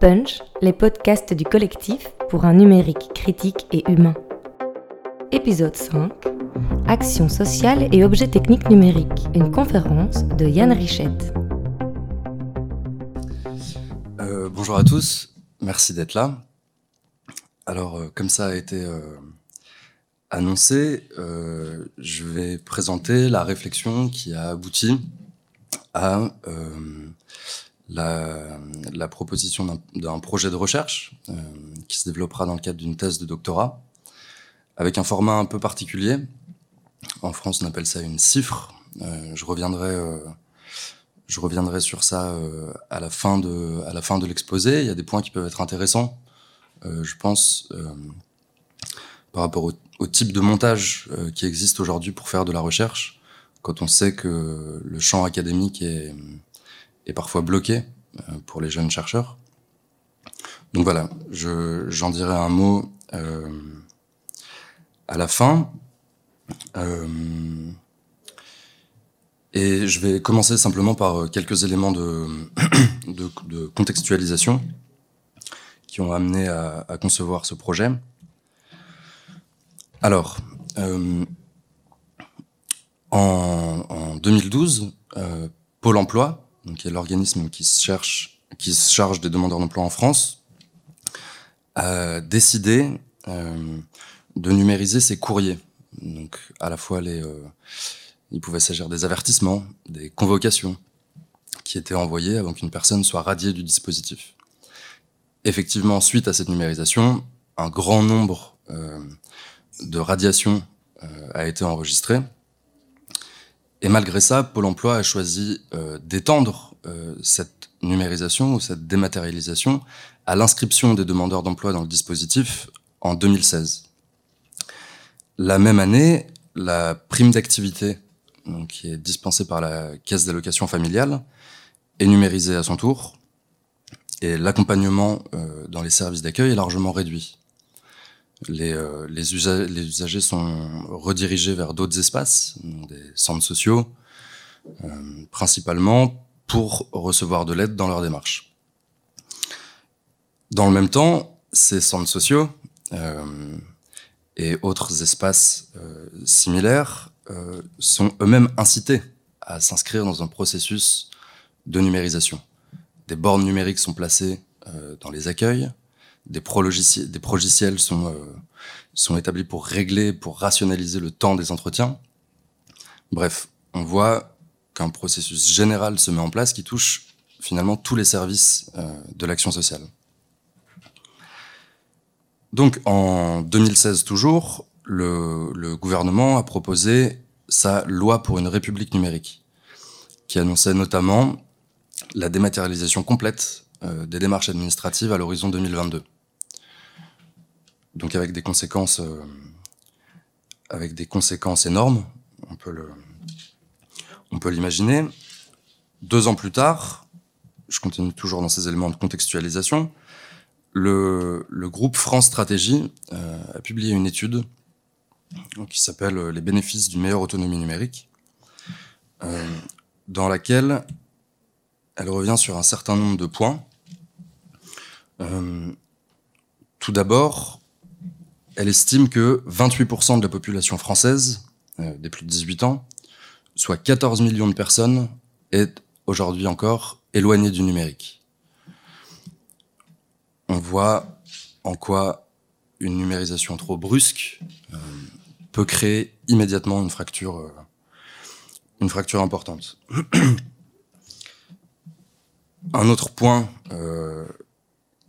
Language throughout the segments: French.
Punch, les podcasts du collectif pour un numérique critique et humain. Épisode 5 Action sociale et objets techniques numériques. Une conférence de Yann Richette. Euh, bonjour à tous, merci d'être là. Alors, euh, comme ça a été euh, annoncé, je vais présenter la réflexion qui a abouti à la, la proposition d'un projet de recherche euh, qui se développera dans le cadre d'une thèse de doctorat, avec un format un peu particulier. En France, on appelle ça une cifre. Euh, je reviendrai, euh, je reviendrai sur ça euh, à la fin de, à la fin de l'exposé. Il y a des points qui peuvent être intéressants, euh, je pense, euh, par rapport au, au, type de montage qui existe aujourd'hui pour faire de la recherche, quand on sait que le champ académique est est parfois bloqué euh, pour les jeunes chercheurs. Donc voilà, j'en dirai un mot euh, à la fin. Euh, et je vais commencer simplement par quelques éléments de, contextualisation qui ont amené à, concevoir ce projet. Alors, en, en, 2012, euh, Pôle Emploi qui est l'organisme qui se charge des demandeurs d'emploi en France, a décidé euh, de numériser ses courriers. Donc à la fois euh, il pouvait s'agir des avertissements, des convocations qui étaient envoyées avant qu'une personne soit radiée du dispositif. Effectivement, suite à cette numérisation, un grand nombre euh, de radiations a été enregistré et malgré ça, Pôle emploi a choisi euh, d'étendre euh, cette numérisation ou cette dématérialisation à l'inscription des demandeurs d'emploi dans le dispositif en 2016. La même année, la prime d'activité, qui est dispensée par la caisse d'allocation familiale, est numérisée à son tour, et l'accompagnement euh, dans les services d'accueil est largement réduit les, euh, les, usa les, usagers sont redirigés vers d'autres espaces, des centres sociaux, euh, principalement pour recevoir de l'aide dans leur démarche. Dans le même temps, ces centres sociaux euh, et autres espaces similaires sont eux-mêmes incités à s'inscrire dans un processus de numérisation. Des bornes numériques sont placées dans les accueils, des, prologiciels, euh, sont établis pour régler, pour rationaliser le temps des entretiens. Bref, on voit qu'un processus général se met en place qui touche finalement tous les services euh, de l'action sociale. Donc en 2016 toujours, le, le, gouvernement a proposé sa loi pour une république numérique, qui annonçait notamment la dématérialisation complète euh, des démarches administratives à l'horizon 2022 donc avec des conséquences, euh, avec des conséquences énormes, on peut le, on peut l'imaginer. Deux ans plus tard, je continue toujours dans ces éléments de contextualisation, le, le groupe France Stratégie euh, a publié une étude qui s'appelle Les bénéfices d'une meilleure autonomie numérique, euh, dans laquelle elle revient sur un certain nombre de points. Euh, tout d'abord, elle estime que 28% de la population française, euh, des plus de 18 ans, soit 14 millions de personnes, est aujourd'hui encore éloignée du numérique. On voit en quoi une numérisation trop brusque euh, peut créer immédiatement une fracture, euh, une fracture importante. Un autre point euh,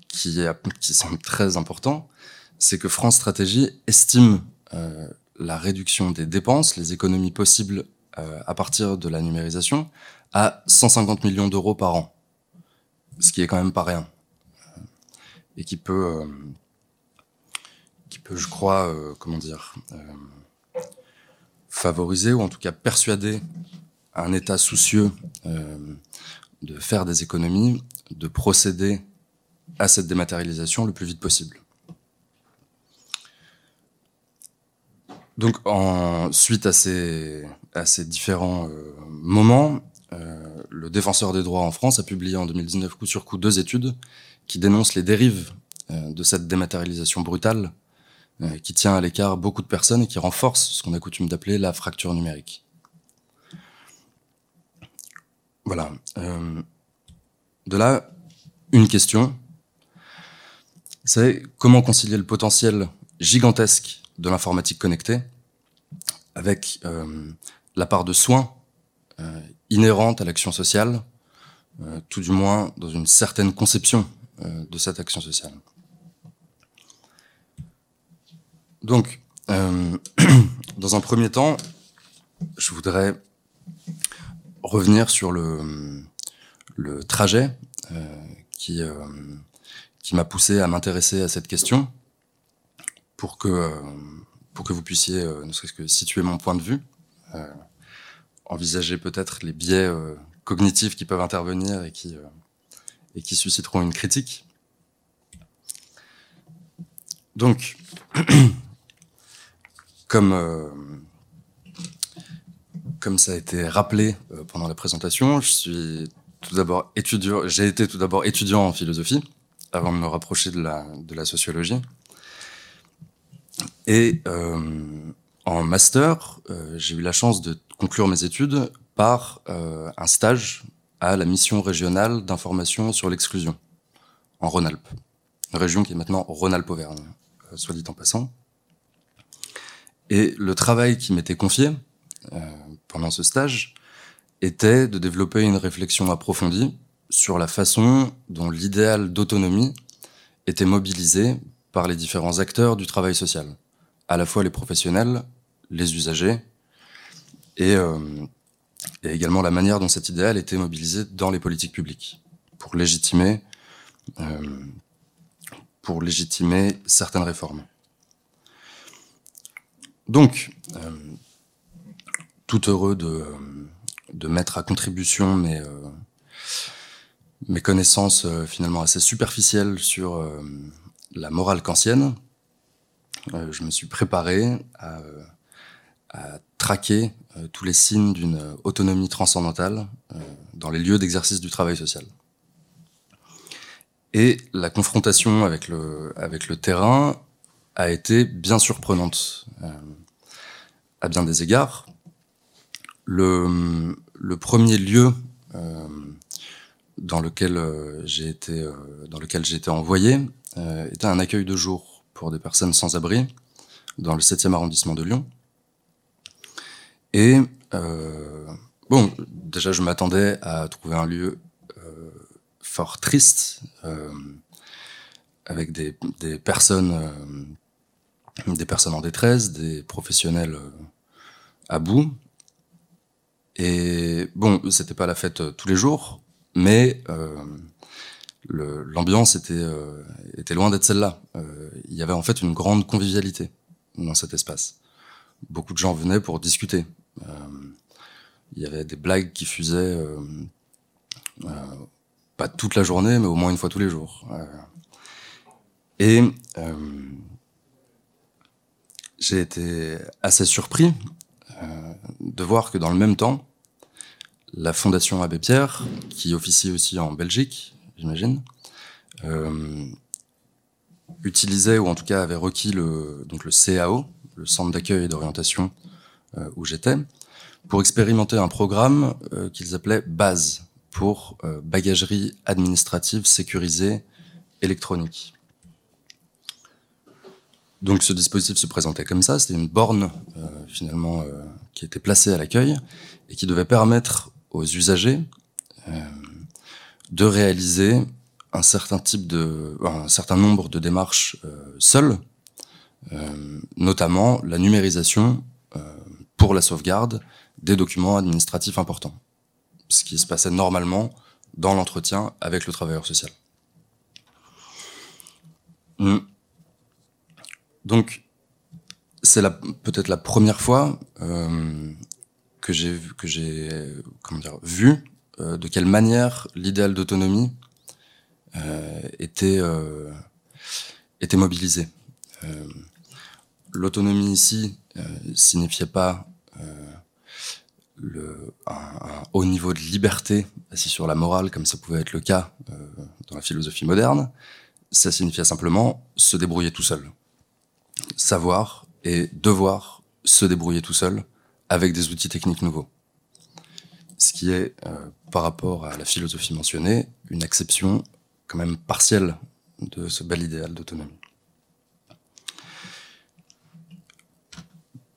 qui, qui semble très important, c'est que France Stratégie estime euh, la réduction des dépenses, les économies possibles euh, à partir de la numérisation, à 150 millions d'euros par an, ce qui est quand même pas rien, et qui peut, euh, qui peut, je crois, euh, comment dire, favoriser ou en tout cas persuader un État soucieux de faire des économies, de procéder à cette dématérialisation le plus vite possible. Donc, en, suite à ces, différents euh, moments, euh, le défenseur des droits en France a publié en 2019 coup sur coup deux études qui dénoncent les dérives de cette dématérialisation brutale qui tient à l'écart beaucoup de personnes et qui renforce ce qu'on a coutume d'appeler la fracture numérique. Voilà. de là, une question, c'est comment concilier le potentiel gigantesque de l'informatique connectée avec euh, la part de soins euh, inhérente à l'action sociale, euh, tout du moins dans une certaine conception de cette action sociale. Donc, dans un premier temps, je voudrais revenir sur le, le trajet qui, qui m'a poussé à m'intéresser à cette question pour que, euh, pour que vous puissiez, euh, ne serait-ce que situer mon point de vue, euh, envisager peut-être les biais cognitifs qui peuvent intervenir et qui, susciteront une critique. Donc, comme, ça a été rappelé pendant la présentation, je suis tout d'abord étudiant, j'ai été tout d'abord étudiant en philosophie avant de me rapprocher de la sociologie. Et euh, en master, euh, j'ai eu la chance de conclure mes études par euh, un stage à la mission régionale d'information sur l'exclusion en Rhône-Alpes, une région qui est maintenant Rhône-Alpes-Auvergne, soit dit en passant. Et le travail qui m'était confié pendant ce stage était de développer une réflexion approfondie sur la façon dont l'idéal d'autonomie était mobilisé par les différents acteurs du travail social, à la fois les professionnels, les usagers, et, euh, également la manière dont cet idéal était mobilisé dans les politiques publiques, pour légitimer, euh, pour légitimer certaines réformes. Donc, euh, tout heureux de, de mettre à contribution mes, mes connaissances euh, finalement assez superficielles sur euh, la morale kantienne, euh, je me suis préparé à, traquer tous les signes d'une autonomie transcendantale dans les lieux d'exercice du travail social. Et la confrontation avec le, terrain a été bien surprenante à bien des égards. Le, le premier lieu dans lequel euh, j'ai été, euh, dans lequel j'ai été envoyé euh, était un accueil de jour pour des personnes sans abri dans le 7e arrondissement de Lyon. Et bon, déjà je m'attendais à trouver un lieu fort triste, avec des, des personnes, des personnes en détresse, des professionnels à bout. Et bon, c'était pas la fête tous les jours, mais euh, l'ambiance était, euh, était loin d'être celle-là. Euh, il y avait en fait une grande convivialité dans cet espace. Beaucoup de gens venaient pour discuter. il y avait des blagues qui fusaient pas toute la journée, mais au moins une fois tous les jours. et j'ai été assez surpris de voir que dans le même temps, la Fondation Abbé Pierre, qui officie aussi en Belgique, j'imagine, euh, utilisait, ou en tout cas avait requis le, donc le CAO, le Centre d'accueil et d'orientation euh, où j'étais, pour expérimenter un programme euh, qu'ils appelaient BASE, pour bagagerie administrative sécurisée électronique. Donc ce dispositif se présentait comme ça, c'était une borne finalement qui était placée à l'accueil et qui devait permettre aux usagers de réaliser un certain type de, un certain nombre de démarches euh, seules, euh, notamment la numérisation pour la sauvegarde des documents administratifs importants, ce qui se passait normalement dans l'entretien avec le travailleur social. Hmm. Donc, c'est peut-être la première fois euh, que j'ai que comment dire vu euh, de quelle manière l'idéal d'autonomie euh, était euh, était mobilisé. L'autonomie ici signifiait pas un, haut niveau de liberté assis sur la morale, comme ça pouvait être le cas euh, dans la philosophie moderne, ça signifiait simplement se débrouiller tout seul. Savoir et devoir se débrouiller tout seul avec des outils techniques nouveaux. Ce qui est, euh, par rapport à la philosophie mentionnée, une acception quand même partielle de ce bel idéal d'autonomie.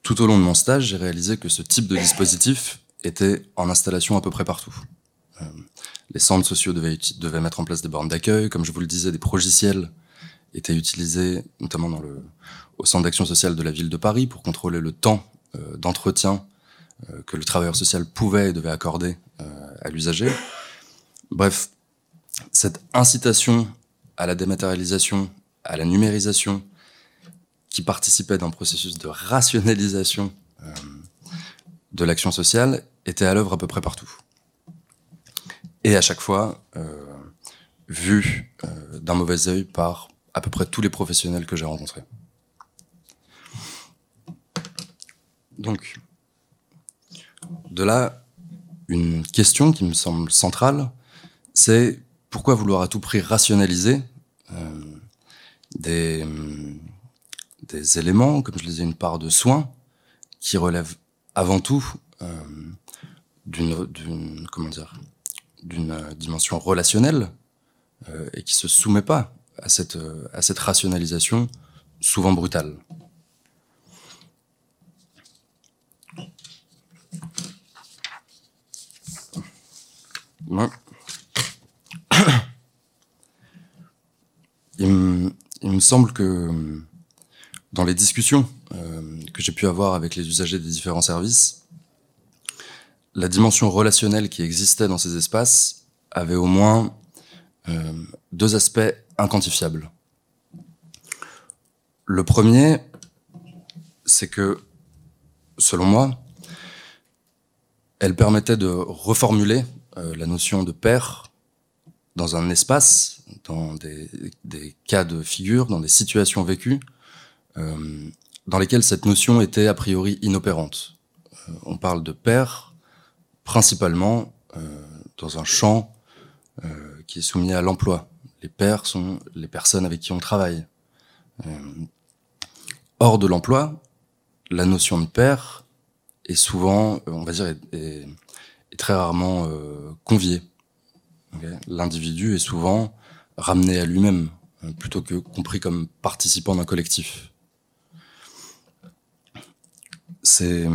Tout au long de mon stage, j'ai réalisé que ce type de dispositif était en installation à peu près partout. Euh, les centres sociaux devaient, mettre en place des bornes d'accueil, comme je vous le disais, des progiciels étaient utilisés, notamment au centre d'action sociale de la ville de Paris, pour contrôler le temps euh, d'entretien que le travailleur social pouvait et devait accorder à l'usager. Bref, cette incitation à la dématérialisation, à la numérisation, qui participait d'un processus de rationalisation euh, de l'action sociale était à l'œuvre à peu près partout. Et à chaque fois, euh, vu euh, d'un mauvais œil par à peu près tous les professionnels que j'ai rencontrés. Donc, de là, une question qui me semble centrale, c'est pourquoi vouloir à tout prix rationaliser euh, des, des éléments, comme je le disais, une part de soin qui relève avant tout euh, d'une dimension relationnelle euh, et qui se soumet pas à cette rationalisation souvent brutale. Il, me, semble que dans les discussions euh, que j'ai pu avoir avec les usagers des différents services, la dimension relationnelle qui existait dans ces espaces avait au moins euh, deux aspects inquantifiables. Le premier, c'est que, selon moi, elle permettait de reformuler la notion de père dans un espace, dans des, cas de figure, dans des situations vécues, euh, dans lesquels cette notion était a priori inopérante. Euh, on parle de père principalement euh, dans un champ qui est soumis à l'emploi. Les pères sont les personnes avec qui on travaille. hors de l'emploi, la notion de père est souvent, on va dire, est, très rarement euh, conviée. Okay L'individu est souvent ramené à lui-même, plutôt que compris comme participant d'un collectif. C'est,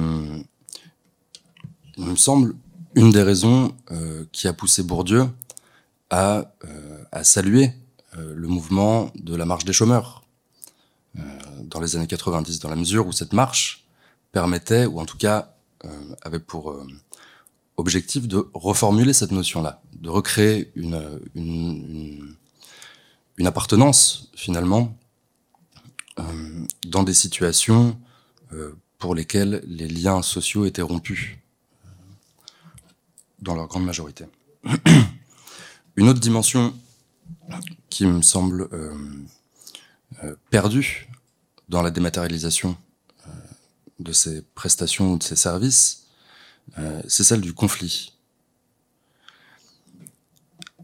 il me semble, une des raisons euh, qui a poussé Bourdieu à, euh, saluer euh, le mouvement de la marche des chômeurs. Euh, dans les années 90, dans la mesure où cette marche permettait, ou en tout cas euh, avait pour euh, objectif de reformuler cette notion-là, de recréer une, appartenance finalement dans des situations pour lesquels les liens sociaux étaient rompus, dans leur grande majorité. Une autre dimension qui me semble euh, euh, perdue dans la dématérialisation euh, de ces prestations ou de ces services, euh, c'est celle du conflit.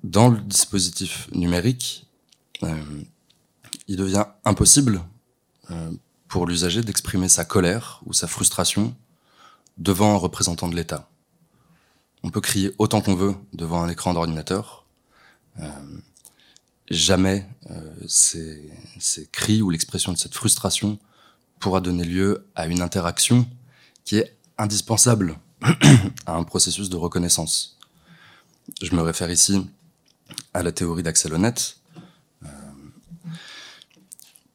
Dans le dispositif numérique, euh, il devient impossible euh, pour l'usager d'exprimer sa colère ou sa frustration devant un représentant de l'État. On peut crier autant qu'on veut devant un écran d'ordinateur. Jamais ces, cris ou l'expression de cette frustration pourra donner lieu à une interaction qui est indispensable à un processus de reconnaissance. Je me réfère ici à la théorie d'Axel Honneth, euh,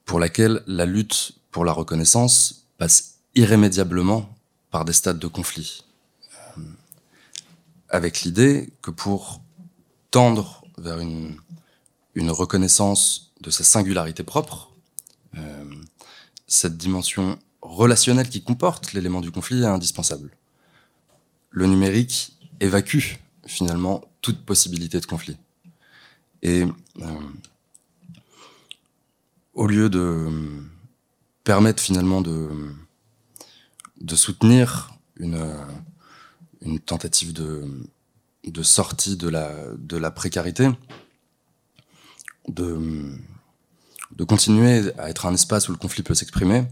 pour laquelle la lutte pour la reconnaissance passe irrémédiablement par des stades de conflit. Euh, avec l'idée que pour tendre vers une, reconnaissance de sa singularité propre, euh, cette dimension relationnelle qui comporte l'élément du conflit est indispensable. Le numérique évacue finalement toute possibilité de conflit. Et euh, au lieu de permettent finalement de, soutenir une, une tentative de, sortie de la, précarité, de, continuer à être un espace où le conflit peut s'exprimer,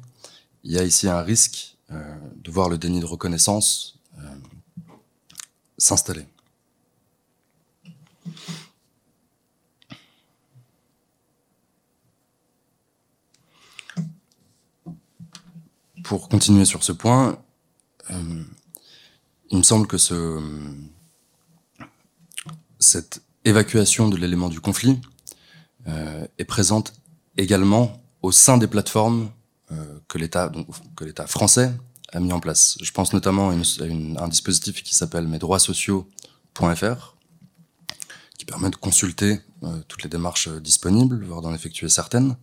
il y a ici un risque euh, de voir le déni de reconnaissance euh, s'installer. Pour continuer sur ce point, euh, il me semble que ce, cette évacuation de l'élément du conflit euh, est présente également au sein des plateformes euh, que l'État français a mis en place. Je pense notamment à, un dispositif qui s'appelle mesdroitssociaux.fr qui permet de consulter euh, toutes les démarches disponibles, voire d'en effectuer certaines.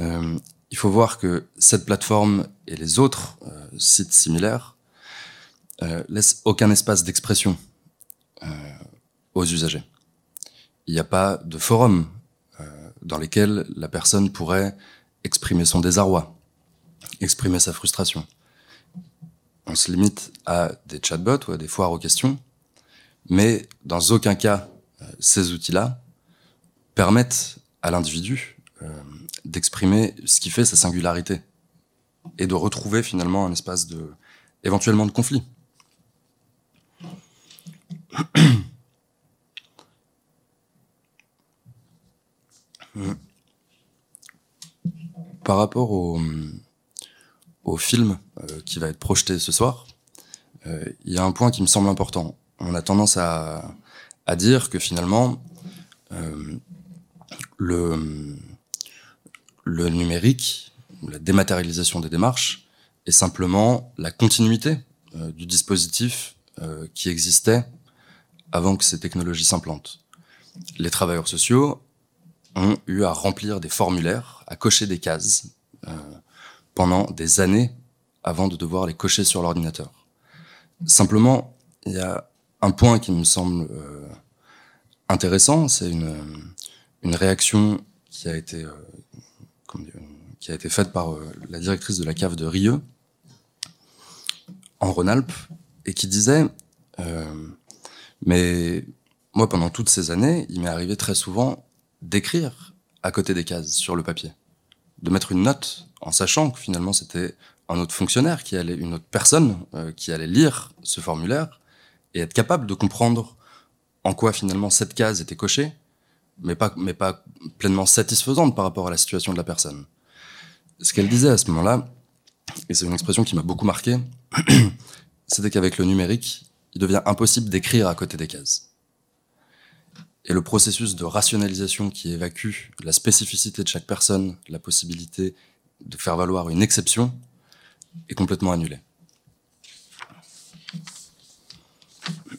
Euh, il faut voir que cette plateforme et les autres euh, sites similaires euh, laissent aucun espace d'expression euh, aux usagers. Il n'y a pas de forum dans lesquels la personne pourrait exprimer son désarroi, exprimer sa frustration. On se limite à des chatbots ou à des foires aux questions, mais dans aucun cas, ces outils-là permettent à l'individu d'exprimer ce qui fait sa singularité et de retrouver finalement un espace de éventuellement de conflit. Par rapport au, au film euh, qui va être projeté ce soir, euh, il y a un point qui me semble important. On a tendance à, à dire que finalement, euh, le, le numérique, la dématérialisation des démarches, est simplement la continuité du dispositif qui existait avant que ces technologies s'implantent. Les travailleurs sociaux ont eu à remplir des formulaires, à cocher des cases euh, pendant des années avant de devoir les cocher sur l'ordinateur. Simplement, il y a un point qui me semble intéressant, c'est une, réaction qui a été qui a été faite par euh, la directrice de la cave de Rieux, en Rhône-Alpes, et qui disait, euh, mais moi, pendant toutes ces années, il m'est arrivé très souvent d'écrire à côté des cases sur le papier, de mettre une note en sachant que finalement c'était un autre fonctionnaire qui allait, une autre personne euh, qui allait lire ce formulaire et être capable de comprendre en quoi finalement cette case était cochée mais pas, mais pas pleinement satisfaisante par rapport à la situation de la personne. Ce qu'elle disait à ce moment-là, et c'est une expression qui m'a beaucoup marqué, c'était qu'avec le numérique, il devient impossible d'écrire à côté des cases. Et le processus de rationalisation qui évacue la spécificité de chaque personne, la possibilité de faire valoir une exception, est complètement annulé.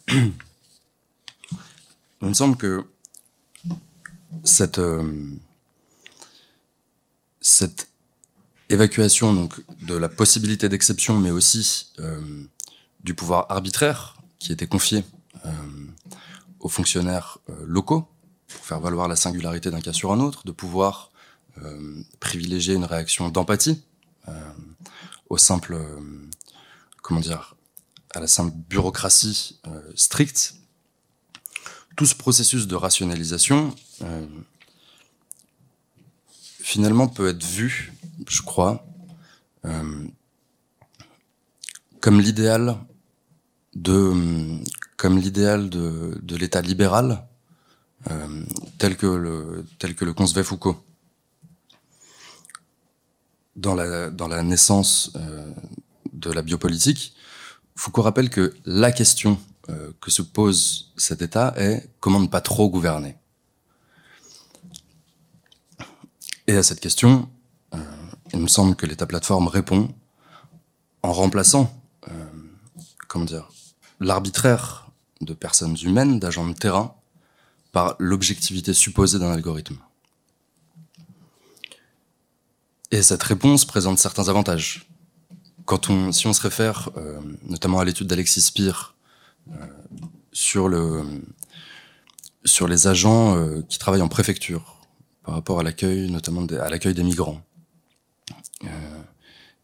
Il me semble que cette, euh, cette évacuation donc, de la possibilité d'exception, mais aussi euh, du pouvoir arbitraire qui était confié euh, aux fonctionnaires locaux pour faire valoir la singularité d'un cas sur un autre, de pouvoir privilégier une réaction d'empathie au simple, comment dire, à la simple bureaucratie stricte tout ce processus de rationalisation, euh, finalement, peut être vu, je crois, euh, comme l'idéal de, comme l'idéal de, de l'État libéral euh, tel que le tel que le concevait Foucault. Dans la dans la naissance euh, de la biopolitique, Foucault rappelle que la question euh, que se pose cet État est comment ne pas trop gouverner. Et à cette question, euh, il me semble que l'État plateforme répond en remplaçant, euh, comment dire, l'arbitraire de personnes humaines, d'agents de terrain, par l'objectivité supposée d'un algorithme. Et cette réponse présente certains avantages. Quand on, si on se réfère notamment à l'étude d'Alexis Spire sur le sur les agents euh, qui travaillent en préfecture par rapport à l'accueil, notamment à l'accueil des migrants, euh,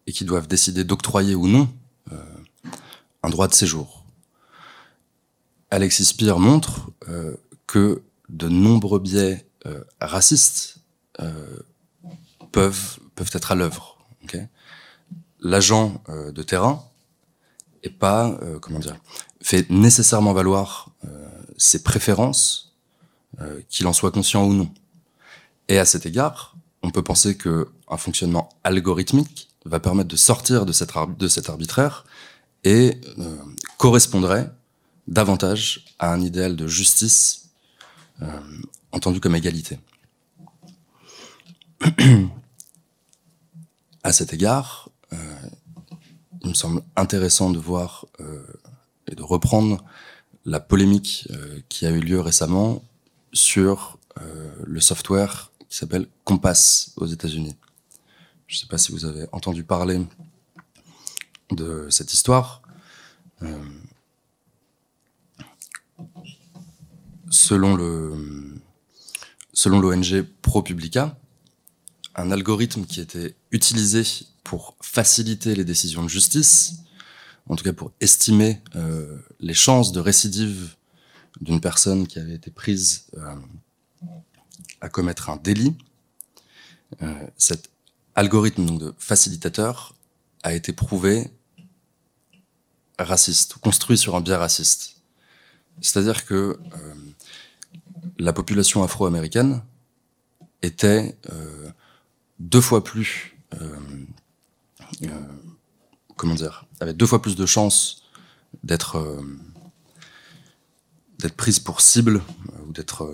et qui doivent décider d'octroyer ou non euh, un droit de séjour. Alexis Spire montre que de nombreux biais racistes peuvent, peuvent être à l'œuvre. L'agent de terrain est pas, comment dire, fait nécessairement valoir ses préférences, qu'il en soit conscient ou non. Et à cet égard, on peut penser que un fonctionnement algorithmique va permettre de sortir de, cette cet arbitraire et euh, correspondrait davantage à un idéal de justice euh, entendu comme égalité. à cet égard, euh, il me semble intéressant de voir euh, et de reprendre la polémique euh, qui a eu lieu récemment sur le software qui s'appelle Compass aux États-Unis. Je ne sais pas si vous avez entendu parler de cette histoire. Selon le selon l'ONG ProPublica, un algorithme qui était utilisé pour faciliter les décisions de justice, en tout cas pour estimer euh, les chances de récidive d'une personne qui avait été prise euh, à commettre un délit, euh, cet algorithme de facilitateur a été prouvé raciste, construit sur un biais raciste. C'est-à-dire que euh, la population afro-américaine était euh, deux fois plus, comment dire, avait deux fois plus de chances d'être euh, prise pour cible ou d'être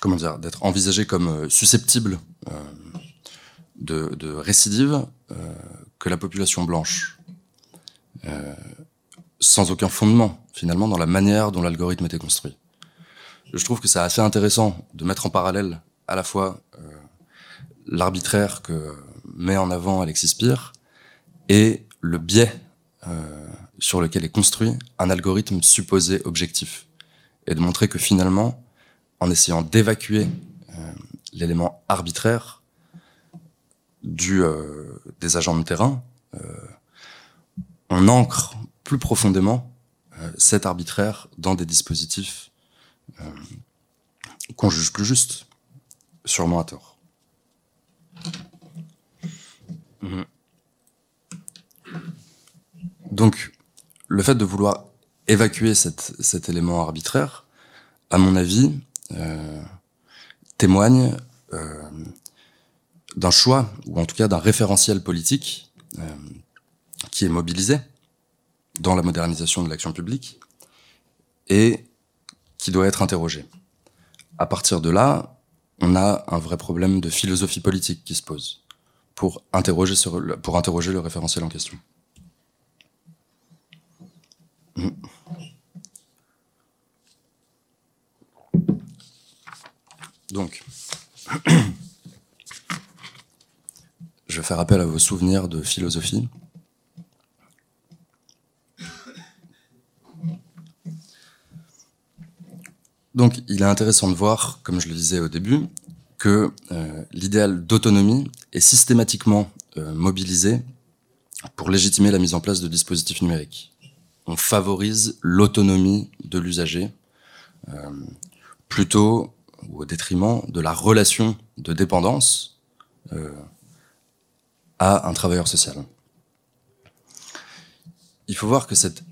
comment dire, d'être envisagée comme susceptible de, récidive que la population blanche. Euh, sans aucun fondement, finalement, dans la manière dont l'algorithme était construit. Je trouve que c'est assez intéressant de mettre en parallèle à la fois euh, l'arbitraire que met en avant Alexis Spire et le biais euh, sur lequel est construit un algorithme supposé objectif. Et de montrer que finalement, en essayant d'évacuer euh, l'élément arbitraire du, euh, des agents de terrain, on ancre plus profondément cet arbitraire dans des dispositifs qu'on juge plus justes, sûrement à tort. Mhm. Donc, le fait de vouloir évacuer cet, élément arbitraire, à mon avis, euh, témoigne euh, d'un choix, ou en tout cas d'un référentiel politique, euh, qui est mobilisé dans la modernisation de l'action publique et qui doit être interrogé. À partir de là, on a un vrai problème de philosophie politique qui se pose pour interroger, le référentiel en question. Mmh. Donc, je vais faire appel à vos souvenirs de philosophie. Donc, il est intéressant de voir, comme je le disais au début, que euh, l'idéal d'autonomie est systématiquement euh, mobilisé pour légitimer la mise en place de dispositifs numériques. On favorise l'autonomie de l'usager euh, plutôt ou au détriment de la relation de dépendance à un travailleur social. Il faut voir que cet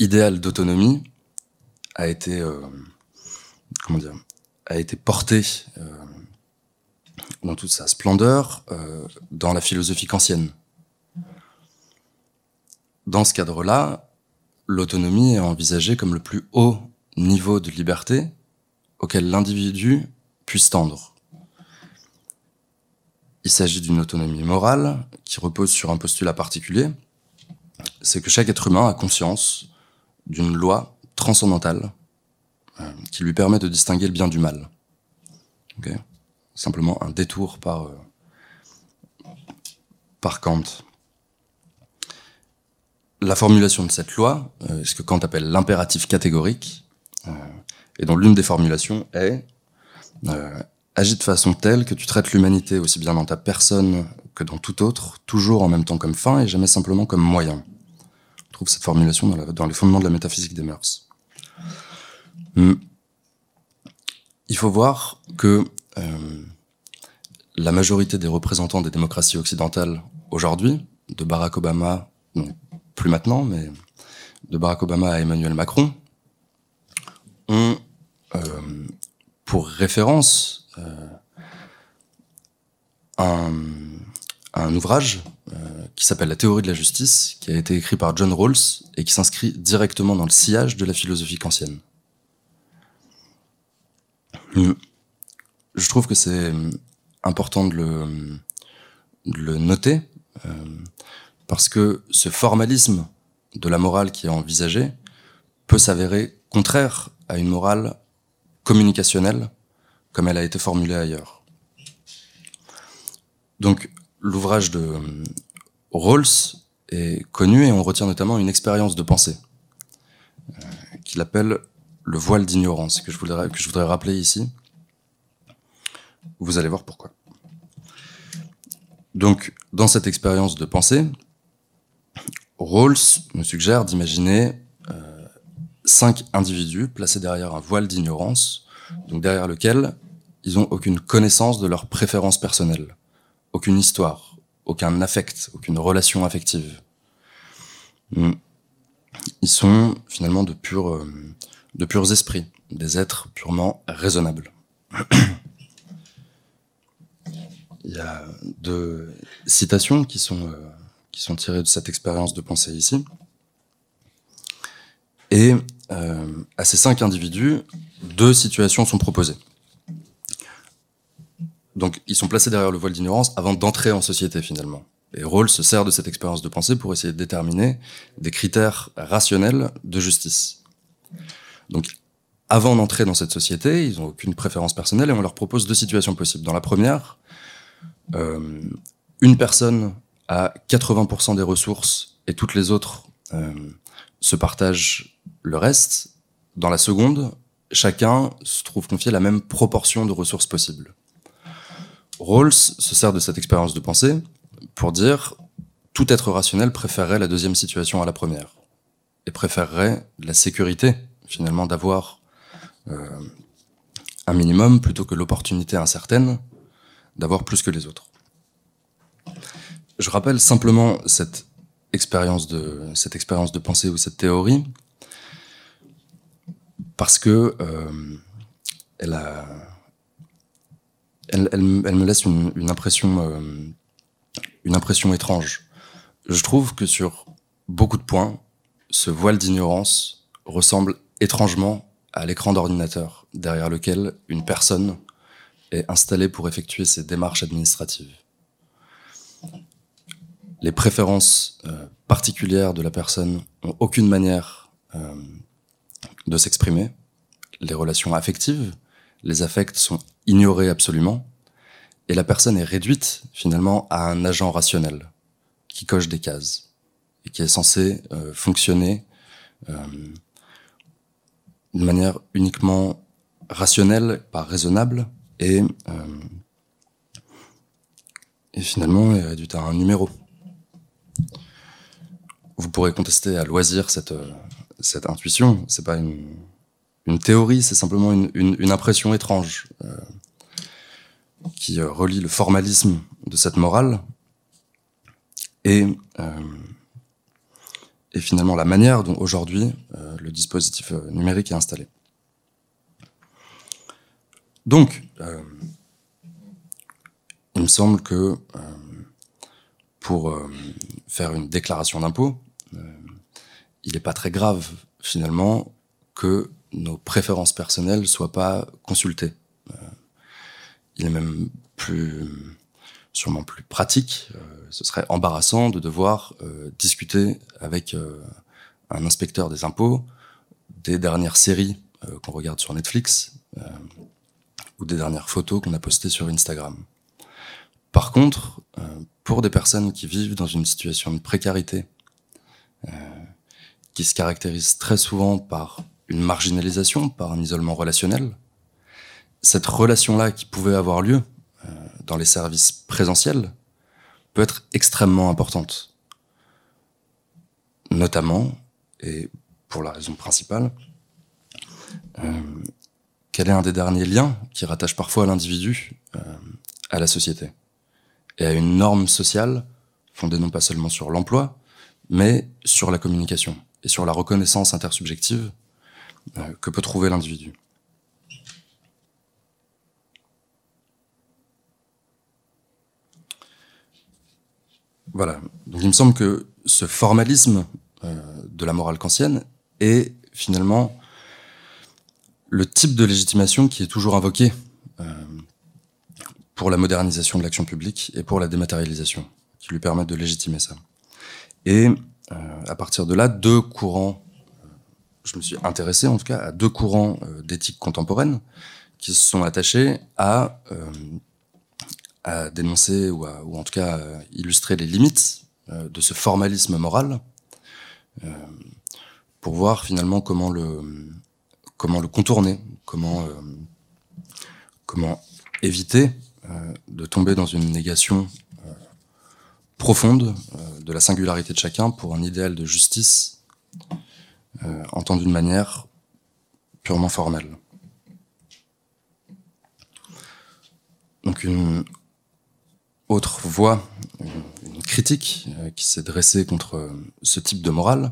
idéal d'autonomie a été comment dire, a été porté dans toute sa splendeur euh, dans la philosophie kantienne. Dans ce cadre-là, l'autonomie est envisagée comme le plus haut niveau de liberté auquel l'individu puisse tendre. Il s'agit d'une autonomie morale qui repose sur un postulat particulier, c'est que chaque être humain a conscience d'une loi transcendantale euh, qui lui permet de distinguer le bien du mal. Simplement un détour par, euh, par Kant. La formulation de cette loi, euh, ce que Kant appelle l'impératif catégorique, euh, et dont l'une des formulations est agis de façon telle que tu traites l'humanité aussi bien dans ta personne que dans tout autre, toujours en même temps comme fin et jamais simplement comme moyen. On trouve cette formulation dans, les fondements de la métaphysique des mœurs. Hmm. Il faut voir que la majorité des représentants des démocraties occidentales aujourd'hui, de Barack Obama, plus maintenant, mais de Barack Obama à Emmanuel Macron, ont euh, pour référence euh, un, ouvrage euh, qui s'appelle La théorie de la justice, qui a été écrit par John Rawls et qui s'inscrit directement dans le sillage de la philosophie kantienne. Je trouve que c'est important de le, noter, euh, parce que ce formalisme de la morale qui est envisagé peut s'avérer contraire à une morale communicationnelle comme elle a été formulée ailleurs. Donc l'ouvrage de Rawls est connu et on retient notamment une expérience de pensée euh, qu'il appelle le voile d'ignorance que que je voudrais rappeler ici. Vous allez voir pourquoi. Donc, dans cette expérience de pensée, Rawls nous suggère d'imaginer euh, cinq individus placés derrière un voile d'ignorance, derrière lequel ils n'ont aucune connaissance de leurs préférences personnelles, aucune histoire, aucun affect, aucune relation affective. Hmm. Ils sont finalement euh, de purs esprits, des êtres purement raisonnables. Il y a deux citations qui sont, euh, qui sont tirées de cette expérience de pensée ici. Et euh, à ces cinq individus, deux situations sont proposées. Donc, ils sont placés derrière le voile d'ignorance avant d'entrer en société, finalement. Et Rawls se sert de cette expérience de pensée pour essayer de déterminer des critères rationnels de justice. Donc, avant d'entrer dans cette société, ils n'ont aucune préférence personnelle et on leur propose deux situations possibles. Dans la première, euh, une personne a 80% des ressources et toutes les autres euh, se partagent le reste. Dans la seconde, chacun se trouve confié la même proportion de ressources possibles. Rawls se sert de cette expérience de pensée pour dire tout être rationnel préférerait la deuxième situation à la première et préférerait la sécurité finalement d'avoir euh, un minimum plutôt que l'opportunité incertaine d'avoir plus que les autres. Je rappelle simplement cette expérience de, pensée ou cette théorie parce que euh, elle, me laisse euh, une impression étrange. Je trouve que sur beaucoup de points, ce voile d'ignorance ressemble étrangement à l'écran d'ordinateur derrière lequel une personne est installé pour effectuer ces démarches administratives. Les préférences euh, particulières de la personne ont aucune manière euh, de s'exprimer. Les relations affectives, les affects sont ignorés absolument, et la personne est réduite finalement à un agent rationnel qui coche des cases et qui est censé euh, fonctionner d'une manière uniquement rationnelle, pas raisonnable, et, euh, et finalement est réduite à un numéro. Vous pourrez contester à loisir cette, cette intuition, c'est pas une, une théorie, c'est simplement une, une, une, impression étrange euh, qui euh, relie le formalisme de cette morale et, euh, et finalement la manière dont aujourd'hui euh, le dispositif euh, numérique est installé. Donc, euh, il me semble que euh, pour euh, faire une déclaration d'impôt, il n'est pas très grave finalement que nos préférences personnelles soient pas consultées. il est même plus, sûrement plus pratique. ce serait embarrassant de devoir discuter avec un inspecteur des impôts des dernières séries qu'on regarde sur Netflix ou des dernières photos qu'on a postées sur Instagram. Par contre, euh, pour des personnes qui vivent dans une situation de précarité, euh, qui se caractérise très souvent par une marginalisation, par un isolement relationnel, cette relation-là qui pouvait avoir lieu euh, dans les services présentiels peut être extrêmement importante. Notamment, et pour la raison principale, quel est un des derniers liens qui rattache parfois l'individu à la société et à une norme sociale fondée non pas seulement sur l'emploi, mais sur la communication et sur la reconnaissance intersubjective que peut trouver l'individu. Voilà. Donc il me semble que ce formalisme euh, de la morale kantienne est finalement le type de légitimation qui est toujours invoqué euh, pour la modernisation de l'action publique et pour la dématérialisation, qui lui permettent de légitimer ça. Et euh, à partir de là, deux courants, je me suis intéressé en tout cas à deux courants d'éthique contemporaine qui se sont attachés à à dénoncer ou, ou en tout cas illustrer les limites euh, de ce formalisme moral euh, pour voir finalement comment le comment le contourner, comment euh, éviter de tomber dans une négation profonde de la singularité de chacun pour un idéal de justice entendu d'une manière purement formelle. Donc une autre voie, une critique euh, qui s'est dressée contre euh, ce type de morale, euh,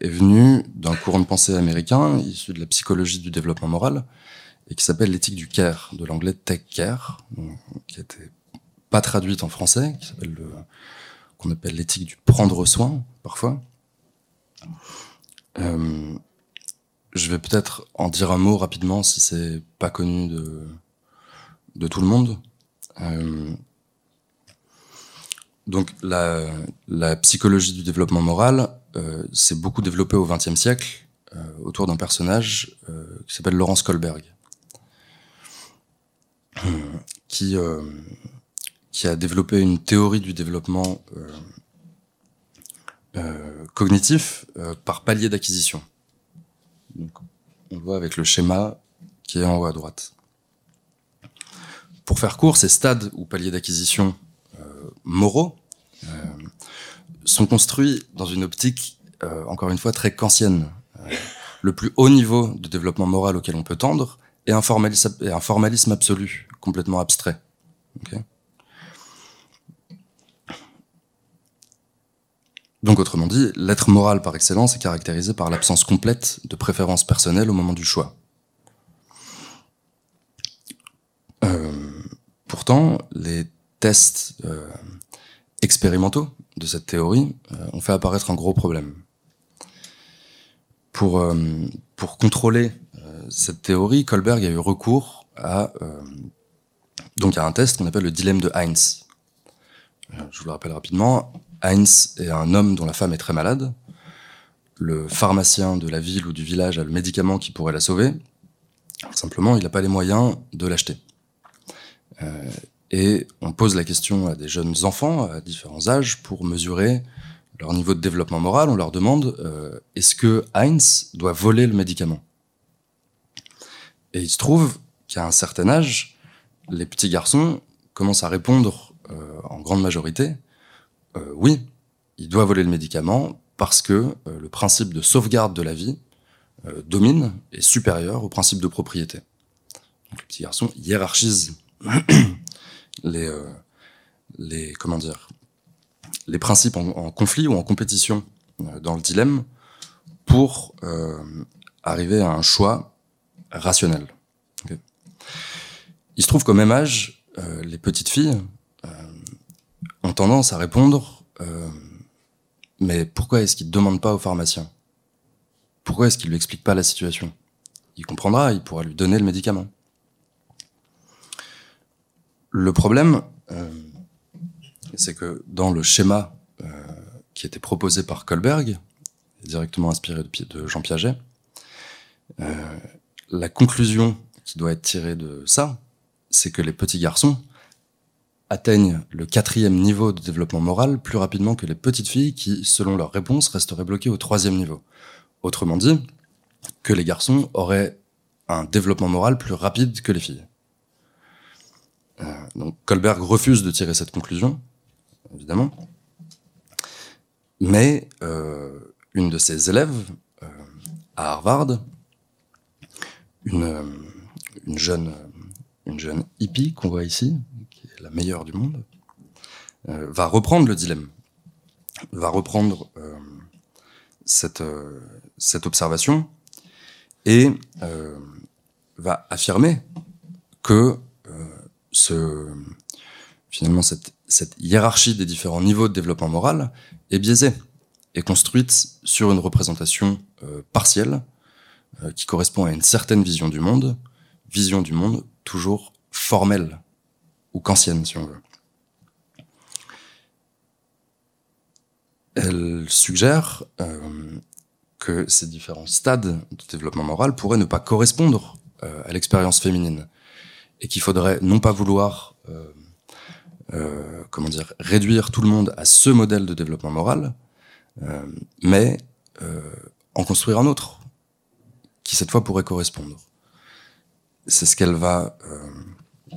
est venue d'un courant de pensée américain issu de la psychologie du développement moral et qui s'appelle l'éthique du care, de l'anglais tech care, qui n'était pas traduite en français, qui s'appelle le qu'on appelle l'éthique du prendre soin parfois. Euh, je vais peut-être en dire un mot rapidement si c'est pas connu de, de tout le monde. Euh, donc la, la, psychologie du développement moral euh, s'est beaucoup développée au XXe siècle euh, autour d'un personnage euh, qui s'appelle Laurence Kohlberg, qui, euh, qui a développé une théorie du développement cognitif par palier d'acquisition. On le voit avec le schéma qui est en haut à droite. Pour faire court, ces stades ou paliers d'acquisition euh, moraux euh, sont construits dans une optique, euh, encore une fois, très kantienne. le plus haut niveau de développement moral auquel on peut tendre est un formalisme, absolu, complètement abstrait. Donc, autrement dit, l'être moral par excellence est caractérisé par l'absence complète de préférence personnelle au moment du choix. Pourtant, les tests euh, expérimentaux de cette théorie euh, ont fait apparaître un gros problème. Pour, euh, contrôler cette théorie, Kohlberg a eu recours à, donc à un test qu'on appelle le dilemme de Heinz. je vous le rappelle rapidement. Heinz est un homme dont la femme est très malade. Le pharmacien de la ville ou du village a le médicament qui pourrait la sauver. Simplement, il n'a pas les moyens de l'acheter. Euh, et on pose la question à des jeunes enfants à différents âges pour mesurer leur niveau de développement moral. On leur demande euh, est-ce que Heinz doit voler le médicament? Et il se trouve qu'à un certain âge, les petits garçons commencent à répondre euh, en grande majorité oui, il doit voler le médicament parce que le principe de sauvegarde de la vie domine et supérieur au principe de propriété. Donc, les petits garçons hiérarchisent les, euh, les, les principes en, conflit ou en compétition euh, dans le dilemme pour euh, arriver à un choix rationnel. Il se trouve qu'au même âge, les petites filles ont tendance à répondre mais pourquoi est-ce qu'il ne demande pas au pharmacien? Pourquoi est-ce qu'il lui explique pas la situation? Il comprendra, il pourra lui donner le médicament. Le problème, euh, c'est que dans le schéma euh, qui était proposé par Kohlberg, directement inspiré de, Jean Piaget, euh, la conclusion qui doit être tirée de ça, c'est que les petits garçons atteignent le quatrième niveau de développement moral plus rapidement que les petites filles qui, selon leur réponse, resteraient bloquées au troisième niveau. Autrement dit, que les garçons auraient un développement moral plus rapide que les filles. Euh, donc Kohlberg refuse de tirer cette conclusion, évidemment. Mais euh, une de ses élèves euh, à Harvard une, une, jeune, une jeune hippie qu'on voit ici, qui est la meilleure du monde, va reprendre le dilemme, va reprendre cette observation et va affirmer que ce, finalement cette, hiérarchie des différents niveaux de développement moral est biaisée est construite sur une représentation euh, partielle euh, qui correspond à une certaine vision du monde, vision du monde toujours formelle ou kantienne si on veut. Elle suggère euh, que ces différents stades de développement moral pourraient ne pas correspondre à l'expérience féminine et qu'il faudrait non pas vouloir comment dire réduire tout le monde à ce modèle de développement moral, euh, mais euh, en construire un autre qui cette fois pourrait correspondre. C'est ce qu'elle va euh,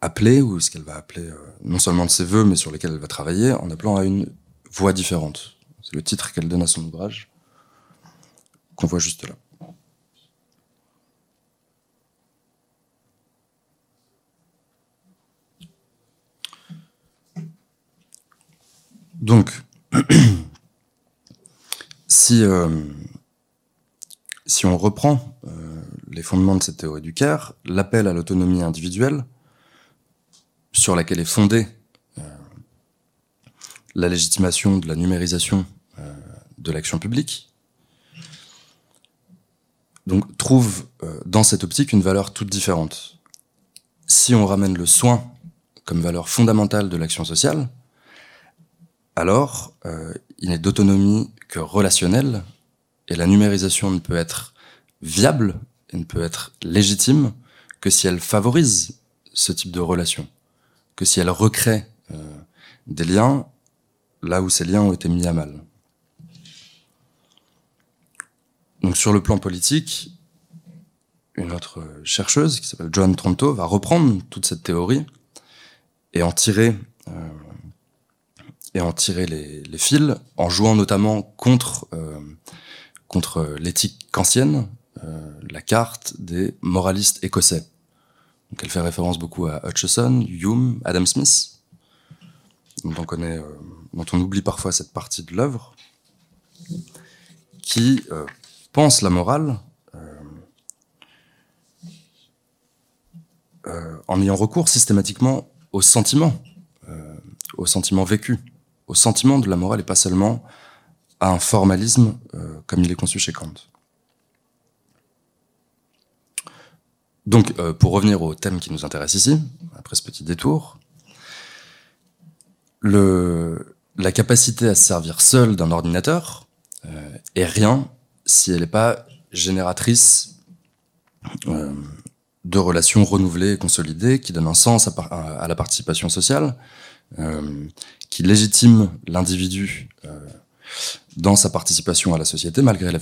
appeler, ou ce qu'elle va appeler non seulement de ses voeux, mais sur lesquels elle va travailler, en appelant à une voie différente. C'est le titre qu'elle donne à son ouvrage, qu'on voit juste là. Donc, si, euh, si on reprend euh, les fondements de cette théorie du CARE, l'appel à l'autonomie individuelle, sur laquelle est fondée euh, la légitimation de la numérisation de l'action publique, donc trouve dans cette optique une valeur toute différente. Si on ramène le soin comme valeur fondamentale de l'action sociale, alors euh, il n'est d'autonomie que relationnelle, et la numérisation ne peut être viable, et ne peut être légitime que si elle favorise ce type de relation, que si elle recrée euh, des liens là où ces liens ont été mis à mal. Donc sur le plan politique, une autre chercheuse qui s'appelle Joan Tronto va reprendre toute cette théorie et en tirer euh, et en tirer les, fils, en jouant notamment contre, euh, contre l'éthique kantienne, euh, la carte des moralistes écossais. Donc elle fait référence beaucoup à Hutcheson, Hume, Adam Smith, dont on euh, dont on oublie parfois cette partie de l'œuvre, qui euh, pense la morale en ayant recours systématiquement au sentiment, au sentiment vécu au sentiment de la morale et pas seulement à un formalisme euh, comme il est conçu chez Kant. Donc, euh, pour revenir au thème qui nous intéresse ici, après ce petit détour, la capacité à se servir seul d'un ordinateur euh, est rien si elle n'est pas génératrice de relations renouvelées et consolidées qui donnent un sens à, la participation sociale, qui légitime l'individu euh, dans sa participation à la société, malgré la,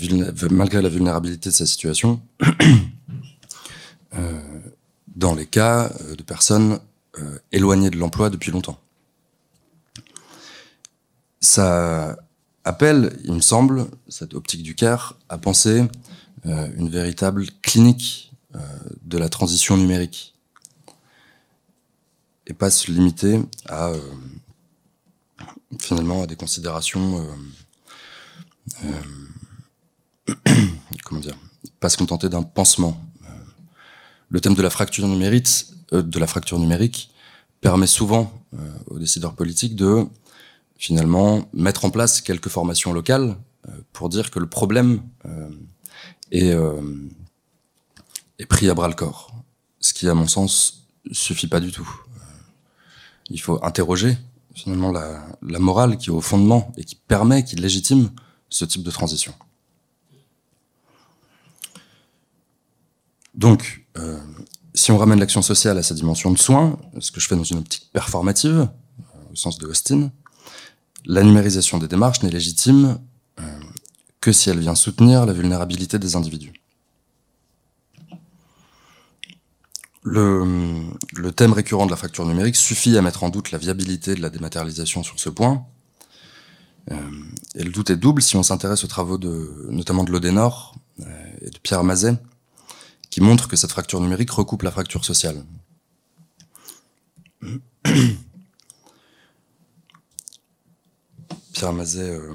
malgré la vulnérabilité de sa situation, euh, dans les cas euh, de personnes éloignées de l'emploi depuis longtemps. Ça appelle, il me semble, cette optique du CARE, à penser une véritable clinique de la transition numérique et pas se limiter à finalement à des considérations euh, euh, comment dire pas se contenter d'un pansement. Euh, le thème de la fracture numérique de la fracture numérique permet souvent aux décideurs politiques de finalement mettre en place quelques formations locales pour dire que le problème est, est pris à bras le corps. Ce qui à mon sens suffit pas du tout. Il faut interroger finalement la, la, morale qui est au fondement et qui permet, qui légitime ce type de transition. Donc, euh, si on ramène l'action sociale à sa dimension de soin, ce que je fais dans une optique performative, euh, au sens de Austin, la numérisation des démarches n'est légitime euh, que si elle vient soutenir la vulnérabilité des individus. Le, thème récurrent de la fracture numérique suffit à mettre en doute la viabilité de la dématérialisation sur ce point. Euh, et le doute est double si on s'intéresse aux travaux de, notamment de l'Odénor euh, et de Pierre Mazet, qui montre que cette fracture numérique recoupe la fracture sociale. Pierre Mazet euh,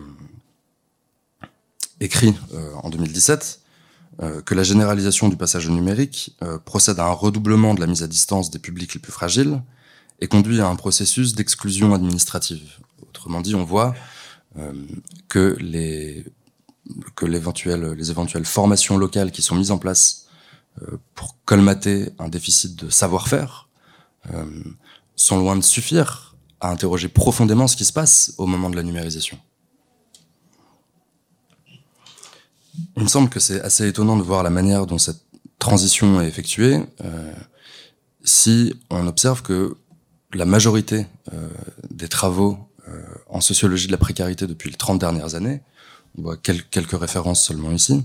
écrit euh, en 2017 euh, que la généralisation du passage au numérique procède à un redoublement de la mise à distance des publics les plus fragiles et conduit à un processus d'exclusion administrative. Autrement dit, on voit que les que les éventuelles formations locales qui sont mises en place pour colmater un déficit de savoir-faire sont loin de suffire à interroger profondément ce qui se passe au moment de la numérisation. Il me semble que c'est assez étonnant de voir la manière dont cette transition est effectuée euh, si on observe que la majorité euh, des travaux euh, en sociologie de la précarité depuis les 30 dernières années, on voit quelques références seulement ici,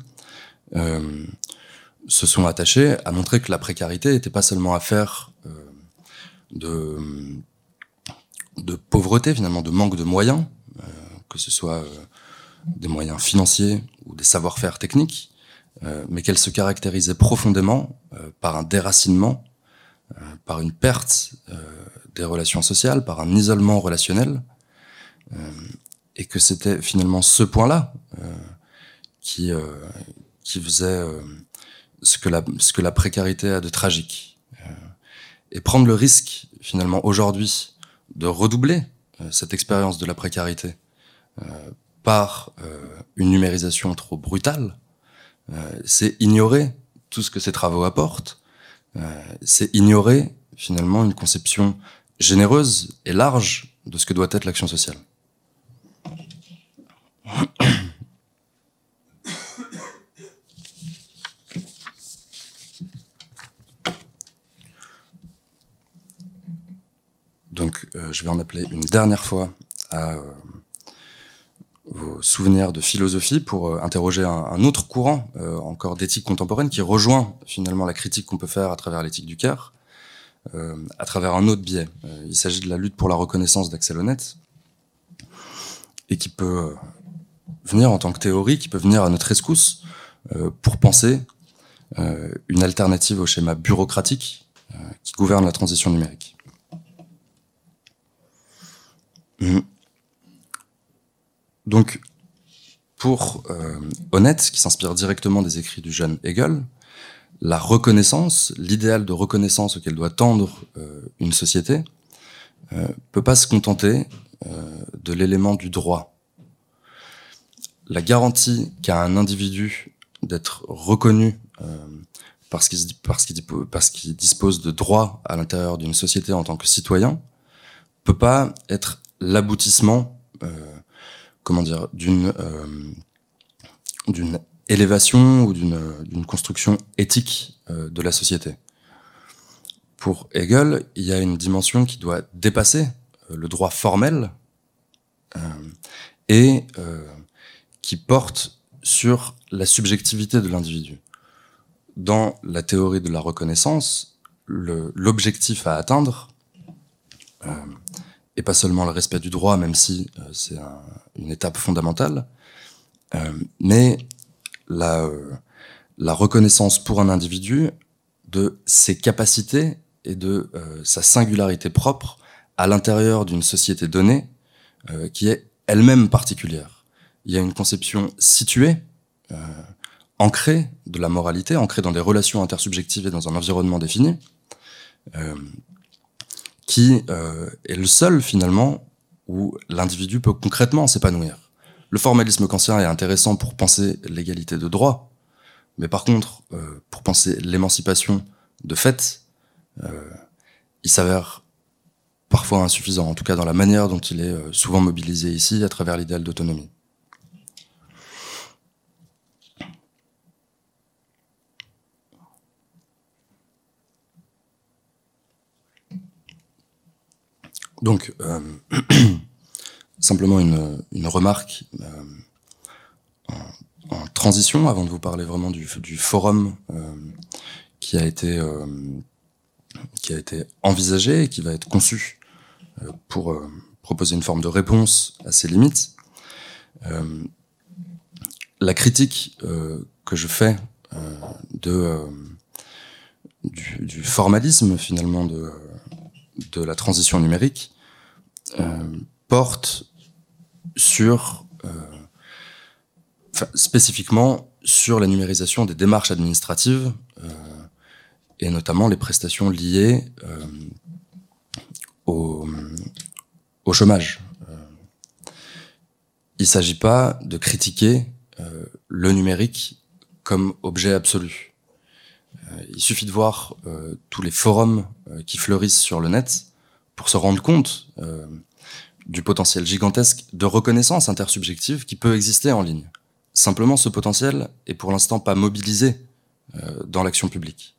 se sont attachés à montrer que la précarité n'était pas seulement affaire de pauvreté finalement, de manque de moyens, que ce soit des moyens financiers ou des savoir-faire techniques, euh, mais qu'elle se caractérisait profondément par un déracinement, par une perte des relations sociales, par un isolement relationnel, et que c'était finalement ce point-là qui qui faisait ce que la ce que la précarité a de tragique. et prendre le risque finalement aujourd'hui de redoubler euh, cette expérience de la précarité euh, par euh, une numérisation trop brutale, c'est ignorer tout ce que ces travaux apportent, c'est ignorer finalement une conception généreuse et large de ce que doit être l'action sociale. Donc, euh, je vais en appeler une dernière fois à euh, vos souvenirs de philosophie pour euh, interroger un, autre courant encore d'éthique contemporaine qui rejoint finalement la critique qu'on peut faire à travers l'éthique du cœur, à travers un autre biais. il s'agit de la lutte pour la reconnaissance d'Axel Honnête et qui peut venir en tant que théorie, qui peut venir à notre rescousse pour penser une alternative au schéma bureaucratique qui gouverne la transition numérique. Mhm. Donc, pour euh, Honnête, qui s'inspire directement des écrits du jeune Hegel, la reconnaissance, l'idéal de reconnaissance auquel doit tendre euh, une société, euh, peut pas se contenter euh, de l'élément du droit. La garantie qu'a un individu d'être reconnu parce qu'il dispose de droits à l'intérieur d'une société en tant que citoyen peut pas être l'aboutissement, comment dire, d'une euh, d'une élévation ou d'une construction éthique euh, de la société. Pour Hegel, il y a une dimension qui doit dépasser le droit formel et qui porte sur la subjectivité de l'individu. Dans la théorie de la reconnaissance, l'objectif à atteindre, et pas seulement le respect du droit, même si euh, c'est une étape fondamentale, euh, mais la, euh, la reconnaissance pour un individu de ses capacités et de sa singularité propre à l'intérieur d'une société donnée qui est elle-même particulière. Il y a une conception située, ancrée de la moralité, ancrée dans des relations intersubjectives et dans un environnement défini, qui euh, est le seul finalement où l'individu peut concrètement s'épanouir. Le formalisme kantien est intéressant pour penser l'égalité de droit, mais par contre, euh, pour penser l'émancipation de fait, euh, il s'avère parfois insuffisant, en tout cas dans la manière dont il est souvent mobilisé ici à travers l'idéal d'autonomie. Donc, euh, simplement une, une remarque euh, en, en, transition, avant de vous parler vraiment du, du forum euh, qui a été euh, qui a été envisagé et qui va être conçu euh, pour euh, proposer une forme de réponse à ces limites. la critique que je fais de du, formalisme finalement de, de la transition numérique porte sur spécifiquement sur la numérisation des démarches administratives et notamment les prestations liées au, au chômage. il ne s'agit pas de critiquer le numérique comme objet absolu. Euh, il suffit de voir euh, tous les forums euh, qui fleurissent sur le net pour se rendre compte du potentiel gigantesque de reconnaissance intersubjective qui peut exister en ligne. Simplement, ce potentiel est pour l'instant pas mobilisé dans l'action publique.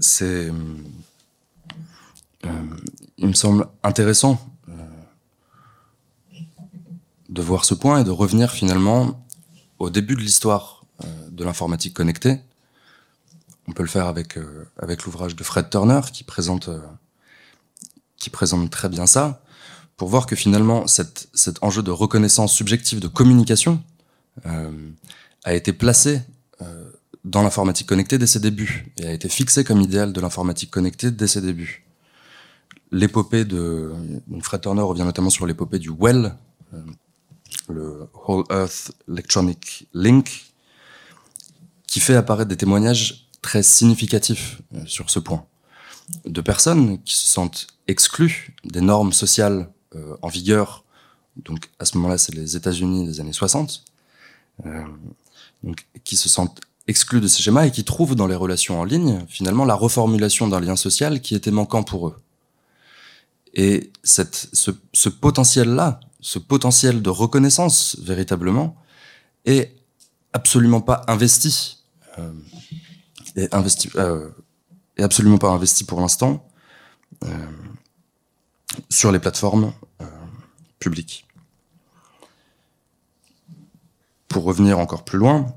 C'est, il me semble intéressant de voir ce point et de revenir finalement au début de l'histoire euh, de l'informatique connectée. On peut le faire avec, euh, avec l'ouvrage de Fred Turner qui présente, euh, qui présente très bien ça, pour voir que finalement cette, cet enjeu de reconnaissance subjective de communication a été placé dans l'informatique connectée dès ses débuts et a été fixé comme idéal de l'informatique connectée dès ses débuts. L'épopée de... Fred Turner revient notamment sur l'épopée du Well, le Whole Earth Electronic Link, qui fait apparaître des témoignages très significatifs euh, sur ce point, de personnes qui se sentent exclues des normes sociales euh, en vigueur. Donc à ce moment-là, c'est les États-Unis des années 60, euh, donc, qui se sentent exclus de ces schémas et qui trouvent dans les relations en ligne finalement la reformulation d'un lien social qui était manquant pour eux. Et cette, ce, ce potentiel-là ce potentiel de reconnaissance véritablement est absolument pas investi euh, et investi euh, est absolument pas investi pour l'instant euh, sur les plateformes euh, publiques. Pour revenir encore plus loin,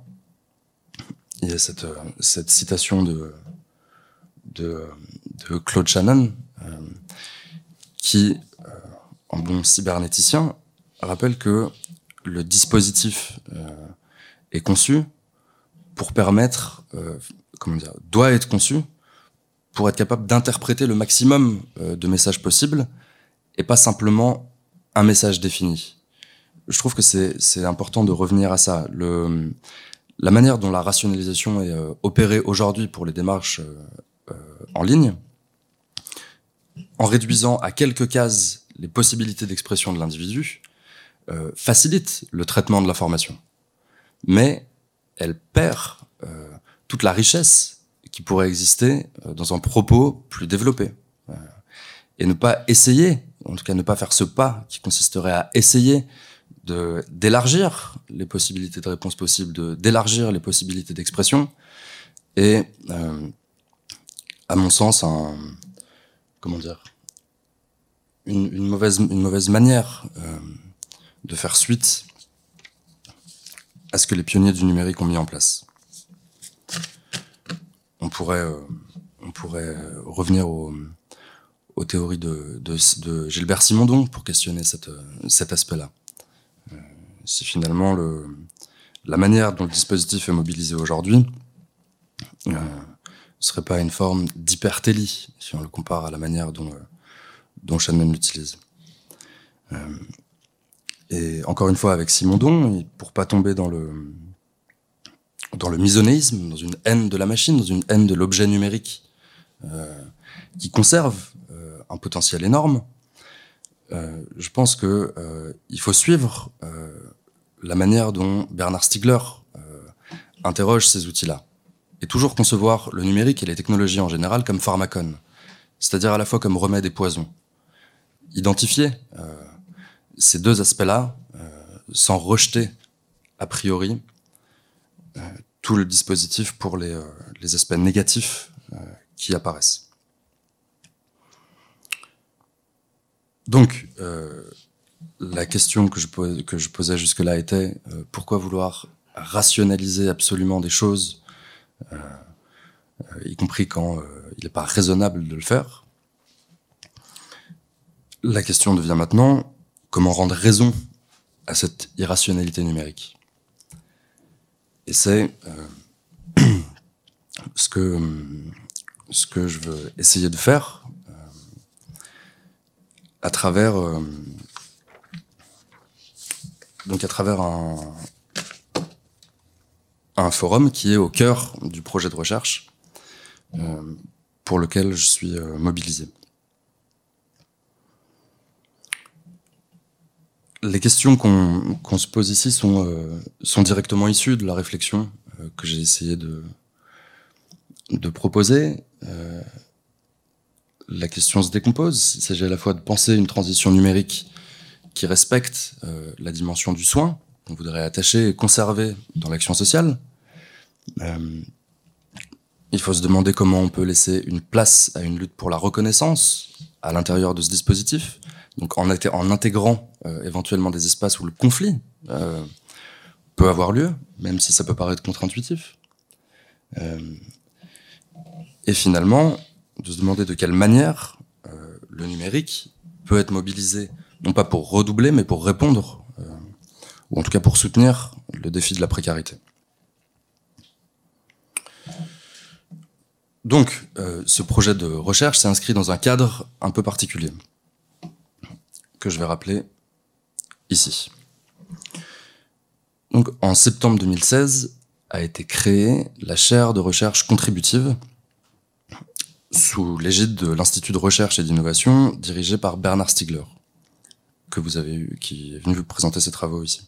il y a cette, citation de Claude Shannon qui en bon cybernéticien, rappelle que le dispositif euh, est conçu pour permettre, euh, comment dire, doit être conçu pour être capable d'interpréter le maximum euh, de messages possibles et pas simplement un message défini. Je trouve que c'est important de revenir à ça. Le, la manière dont la rationalisation est opérée aujourd'hui pour les démarches en ligne, en réduisant à quelques cases les possibilités d'expression de l'individu, euh, facilite le traitement de l'information. Mais elle perd euh, toute la richesse qui pourrait exister euh, dans un propos plus développé. Et ne pas essayer, en tout cas ne pas faire ce pas qui consisterait à essayer d'élargir les possibilités de réponse possibles, d'élargir les possibilités d'expression, et à mon sens un comment dire une, mauvaise, une mauvaise manière euh, de faire suite à ce que les pionniers du numérique ont mis en place. On pourrait, euh, on pourrait revenir aux, aux théories de, de, Gilbert Simondon pour questionner cette, cet aspect-là. Euh, C'est finalement le, la manière dont le dispositif est mobilisé aujourd'hui euh, serait pas une forme d'hypertélie si on le compare à la manière dont euh, dont Shannon l'utilise. Euh, et encore une fois, avec Simondon, pour pas tomber dans le, dans le misonéisme, dans une haine de la machine, dans une haine de l'objet numérique, euh, qui conserve euh, un potentiel énorme, je pense que il faut suivre la manière dont Bernard Stiegler interroge ces outils-là, et toujours concevoir le numérique et les technologies en général comme pharmacone, c'est-à-dire à la fois comme remède et poison identifier euh, ces deux aspects-là euh, sans rejeter a priori euh, tout le dispositif pour les, aspects négatifs qui apparaissent. Donc, la question que je posais jusque-là était pourquoi vouloir rationaliser absolument des choses, y compris quand il n'est pas raisonnable de le faire la question devient maintenant comment rendre raison à cette irrationalité numérique? Et c'est ce que ce que je veux essayer de faire à travers donc à travers un, un forum qui est au cœur du projet de recherche euh, pour lequel je suis euh, mobilisé. Les questions qu'on se pose ici sont, euh, sont directement issues de la réflexion que j'ai essayé de, proposer. la question se décompose. Il s'agit à la fois de penser une transition numérique qui respecte la dimension du soin, qu'on voudrait attacher et conserver dans l'action sociale, euh, il faut se demander comment on peut laisser une place à une lutte pour la reconnaissance à l'intérieur de ce dispositif, donc en, intégrant euh, éventuellement des espaces où le conflit euh, peut avoir lieu, même si ça peut paraître contre-intuitif. et finalement, de se demander de quelle manière le numérique peut être mobilisé, non pas pour redoubler, mais pour répondre, ou en tout cas pour soutenir le défi de la précarité. Donc, euh, ce projet de recherche s'est inscrit dans un cadre un peu particulier, que je vais rappeler ici. Donc, en septembre 2016, a été créée la chaire de recherche contributive sous l'égide de l'Institut de recherche et d'innovation dirigé par Bernard Stiegler, que vous avez qui est venu vous présenter ses travaux ici.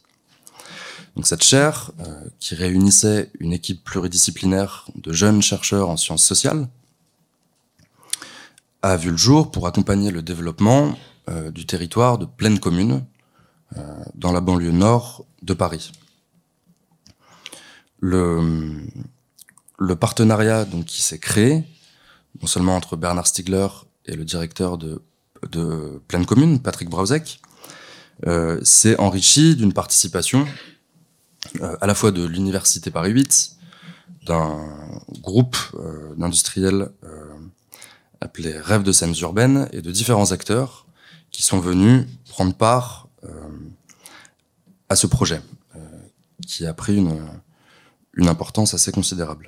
Donc cette chaire, euh, qui réunissait une équipe pluridisciplinaire de jeunes chercheurs en sciences sociales, a vu le jour pour accompagner le développement euh, du territoire de pleine commune euh, dans la banlieue nord de Paris. Le, partenariat donc, qui s'est créé, non seulement entre Bernard Stiegler et le directeur de, Pleine Commune, Patrick Brausek, euh, s'est enrichi d'une participation euh, à la fois de l'université Paris 8, d'un groupe d'industriels appelé Rêve de scènes urbaines et de différents acteurs qui sont venus prendre part à ce projet, qui a pris une, importance assez considérable.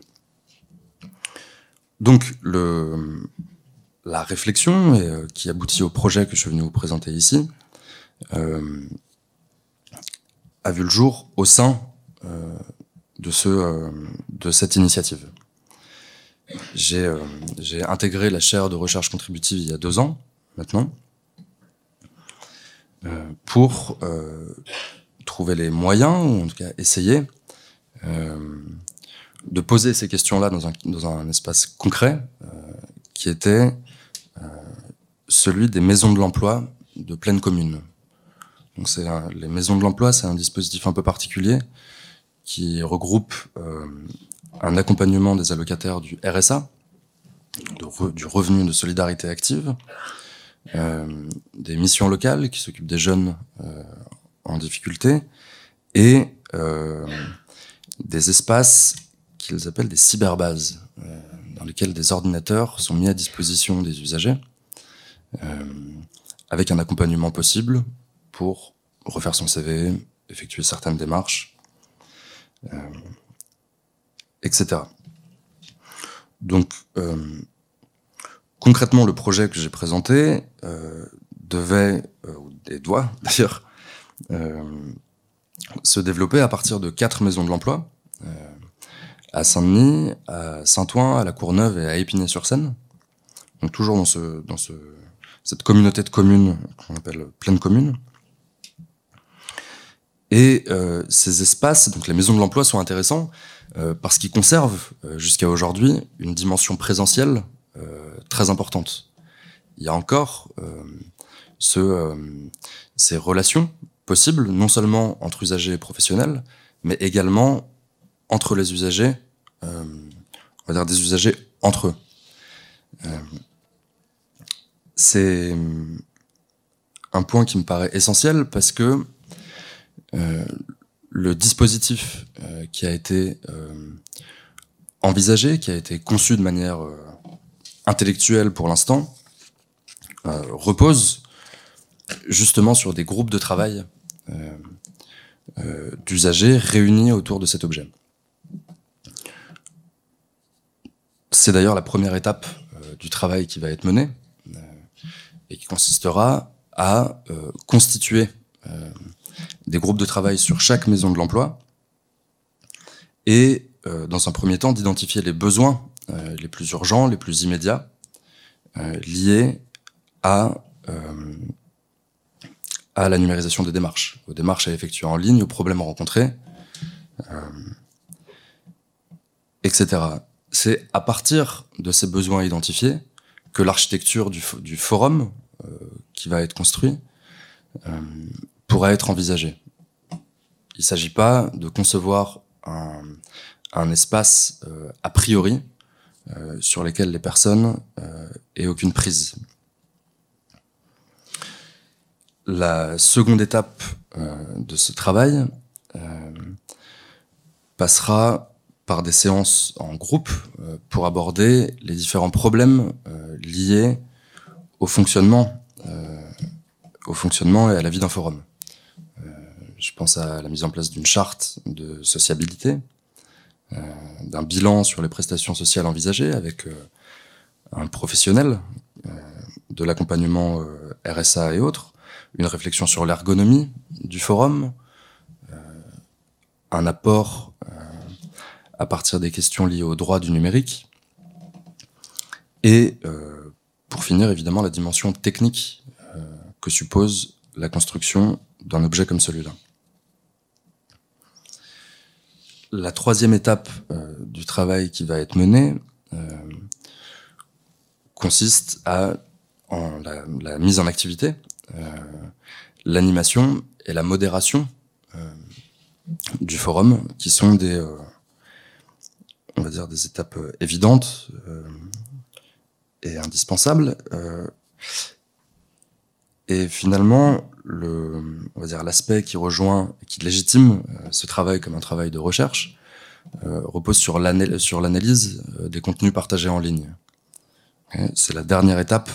Donc la réflexion et, qui aboutit au projet que je suis venu vous présenter ici euh, a vu le jour au sein euh, de, ce, euh, de cette initiative. J'ai euh, intégré la chaire de recherche contributive il y a deux ans maintenant pour trouver les moyens, ou en tout cas essayer de poser ces questions-là dans un, dans un espace concret qui était celui des maisons de l'emploi de pleine commune. Donc c'est les maisons de l'emploi, c'est un dispositif un peu particulier qui regroupe euh, un accompagnement des allocataires du RSA, du revenu de solidarité active, euh, des missions locales qui s'occupent des jeunes euh, en difficulté, et des espaces qu'ils appellent des cyberbases, dans lesquels des ordinateurs sont mis à disposition des usagers, avec un accompagnement possible pour refaire son CV, effectuer certaines démarches, euh, etc. Donc, euh, concrètement, le projet que j'ai présenté euh, devait, ou des doigts d'ailleurs, se développer à partir de quatre maisons de l'emploi, à Saint-Denis, à Saint-Ouen, à La Courneuve et à Épinay-sur-Seine. Donc toujours dans, ce, dans ce, cette communauté de communes qu'on appelle pleine commune. Et euh, ces espaces, donc les maisons de l'emploi, sont intéressants euh, parce qu'ils conservent euh, jusqu'à aujourd'hui une dimension présentielle très importante. Il y a encore ce, ces relations possibles, non seulement entre usagers et professionnels, mais également entre les usagers, on va dire des usagers entre eux. C'est un point qui me paraît essentiel parce que euh, le dispositif euh, qui a été euh, envisagé, qui a été conçu de manière intellectuelle pour l'instant, repose justement sur des groupes de travail d'usagers réunis autour de cet objet. c'est d'ailleurs la première étape du travail qui va être mené et qui consistera à constituer des groupes de travail sur chaque maison de l'emploi et, dans un premier temps, d'identifier les besoins les plus urgents, les plus immédiats, liés à à la numérisation des démarches, aux démarches à effectuer en ligne, aux problèmes rencontrés, euh, etc. C'est à partir de ces besoins identifiés que l'architecture du, forum euh, qui va être construit euh, pourra être envisagée. Il ne s'agit pas de concevoir un, espace euh, a priori euh, sur lequel les personnes aient aucune prise. La seconde étape euh, de ce travail euh, passera par des séances en groupe euh, pour aborder les différents problèmes liés au fonctionnement et à la vie d'un forum. je pense à la mise en place d'une charte de sociabilité, d'un bilan sur les prestations sociales envisagées avec un professionnel de l'accompagnement RSA et autres, une réflexion sur l'ergonomie du forum, euh, un apport euh, à partir des questions liées au droit du numérique, et euh, pour finir évidemment la dimension technique que suppose la construction d'un objet comme celui-là. La troisième étape du travail qui va être mené consiste à la, la, mise en activité euh, l'animation et la modération euh, du forum, qui sont des, euh, on va dire, des étapes évidentes et indispensables. et finalement, le, on va dire l'aspect qui rejoint, qui légitime ce travail comme un travail de recherche, repose sur l'analyse des contenus partagés en ligne. C'est la dernière étape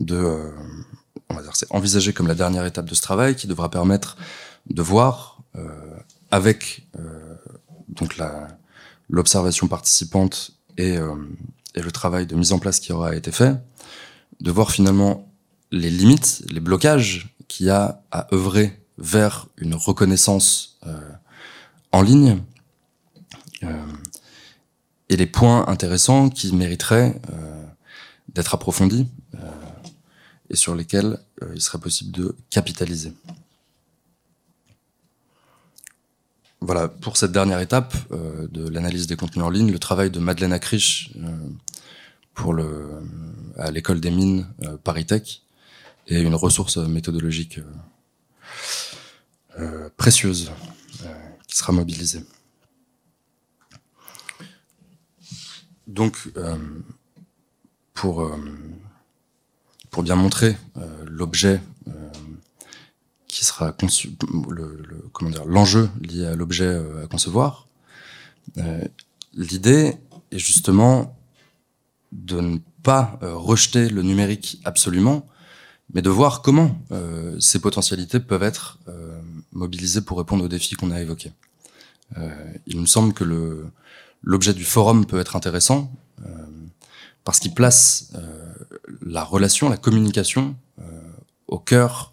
de, euh, on va dire, c'est envisagé comme la dernière étape de ce travail qui devra permettre de voir euh, avec euh, donc la l'observation participante et, et le travail de mise en place qui aura été fait, de voir finalement les limites, les blocages qu'il y a à œuvrer vers une reconnaissance en ligne et les points intéressants qui mériteraient d'être approfondis et sur lesquels euh, il serait possible de capitaliser. Voilà, pour cette dernière étape euh, de l'analyse des contenus en ligne, le travail de Madeleine Acriche euh, pour le, à l'école des mines Paris Tech est une ressource méthodologique précieuse qui sera mobilisée. Donc, pour pour bien montrer euh, l'objet euh, qui sera conçu, le, comment dire, l'enjeu lié à l'objet euh, à concevoir. L'idée est justement de ne pas rejeter le numérique absolument, mais de voir comment euh, ces potentialités peuvent être euh, mobilisées pour répondre aux défis qu'on a évoqués. Euh, il me semble que le l'objet du forum peut être intéressant parce qu'il place la relation, la communication euh, au cœur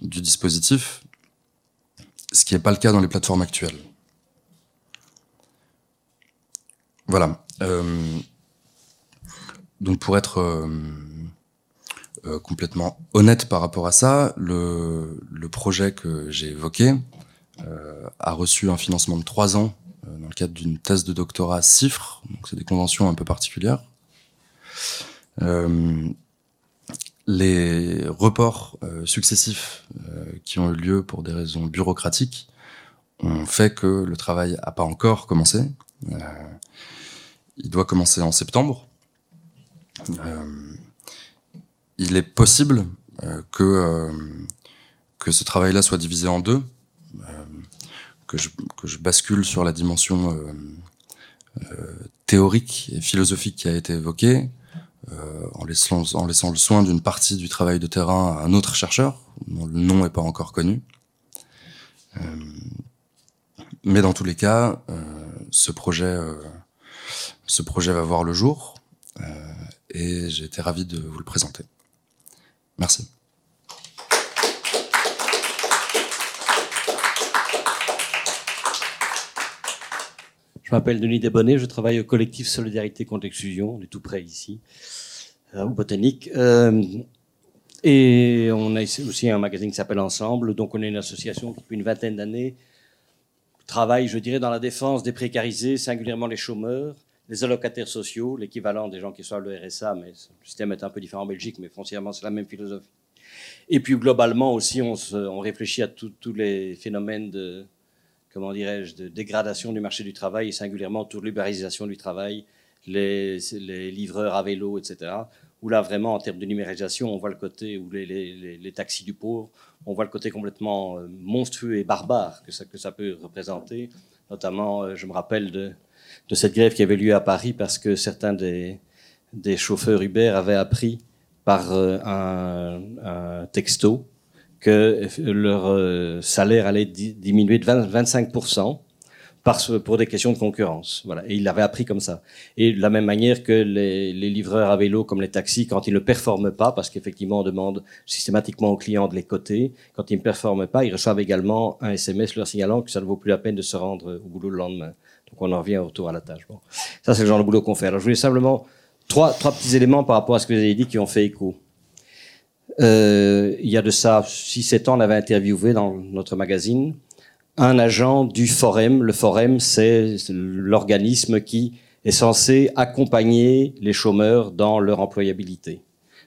du dispositif, ce qui n'est pas le cas dans les plateformes actuelles. Voilà. Euh, donc pour être euh, euh, complètement honnête par rapport à ça, le, projet que j'ai évoqué euh, a reçu un financement de trois ans euh, dans le cadre d'une thèse de doctorat CIFRE, donc c'est des conventions un peu particulières. Les reports successifs qui ont eu lieu pour des raisons bureaucratiques ont fait que le travail n'a pas encore commencé. Il doit commencer en septembre. Il est possible que, que ce travail-là soit divisé en deux, que, je, que je bascule sur la dimension théorique et philosophique qui a été évoquée, euh, en, laissant, en laissant le soin d'une partie du travail de terrain à un autre chercheur, dont le nom n'est pas encore connu. Euh, mais dans tous les cas, euh, ce projet, ce projet va voir le jour et j'ai été ravi de vous le présenter. Merci. Je m'appelle Denis Desbonnets, je travaille au collectif Solidarité contre l'exclusion, on est tout près ici, euh, au Botanique. Euh, et on a aussi un magazine qui s'appelle Ensemble, donc on est une association qui depuis une vingtaine d'années travaille, je dirais, dans la défense des précarisés, singulièrement les chômeurs, les allocataires sociaux, l'équivalent des gens qui sont le RSA, mais le système est un peu différent en Belgique, mais foncièrement c'est la même philosophie. Et puis globalement aussi, on, on réfléchit à tous les phénomènes de comment dirais-je, de dégradation du marché du travail et singulièrement autour de l'ubérisation du travail, les, livreurs à vélo, etc. Où là, vraiment, en termes de numérisation, on voit le côté, ou les, taxis du pauvre, on voit le côté complètement euh, monstrueux et barbare que ça, que ça peut représenter. Notamment, euh, je me rappelle de, de cette grève qui avait lieu à Paris parce que certains des, chauffeurs Uber avaient appris par euh, un, texto que leur euh, salaire allait diminuer de 25% pour des questions de concurrence. Voilà. Et ils l'avaient appris comme ça. Et de la même manière que les, livreurs à vélo, comme les taxis, quand ils ne performent pas, parce qu'effectivement on demande systématiquement aux clients de les coter, quand ils ne performent pas, ils reçoivent également un SMS leur signalant que ça ne vaut plus la peine de se rendre au boulot le lendemain. Donc on en revient au retour à la tâche. Bon. Ça c'est le genre de boulot qu'on fait. Alors je voulais simplement trois, petits éléments par rapport à ce que vous avez dit qui ont fait écho. Euh, il y a de ça 6-7 ans, on avait interviewé dans notre magazine un agent du Forum. Le Forum, c'est l'organisme qui est censé accompagner les chômeurs dans leur employabilité.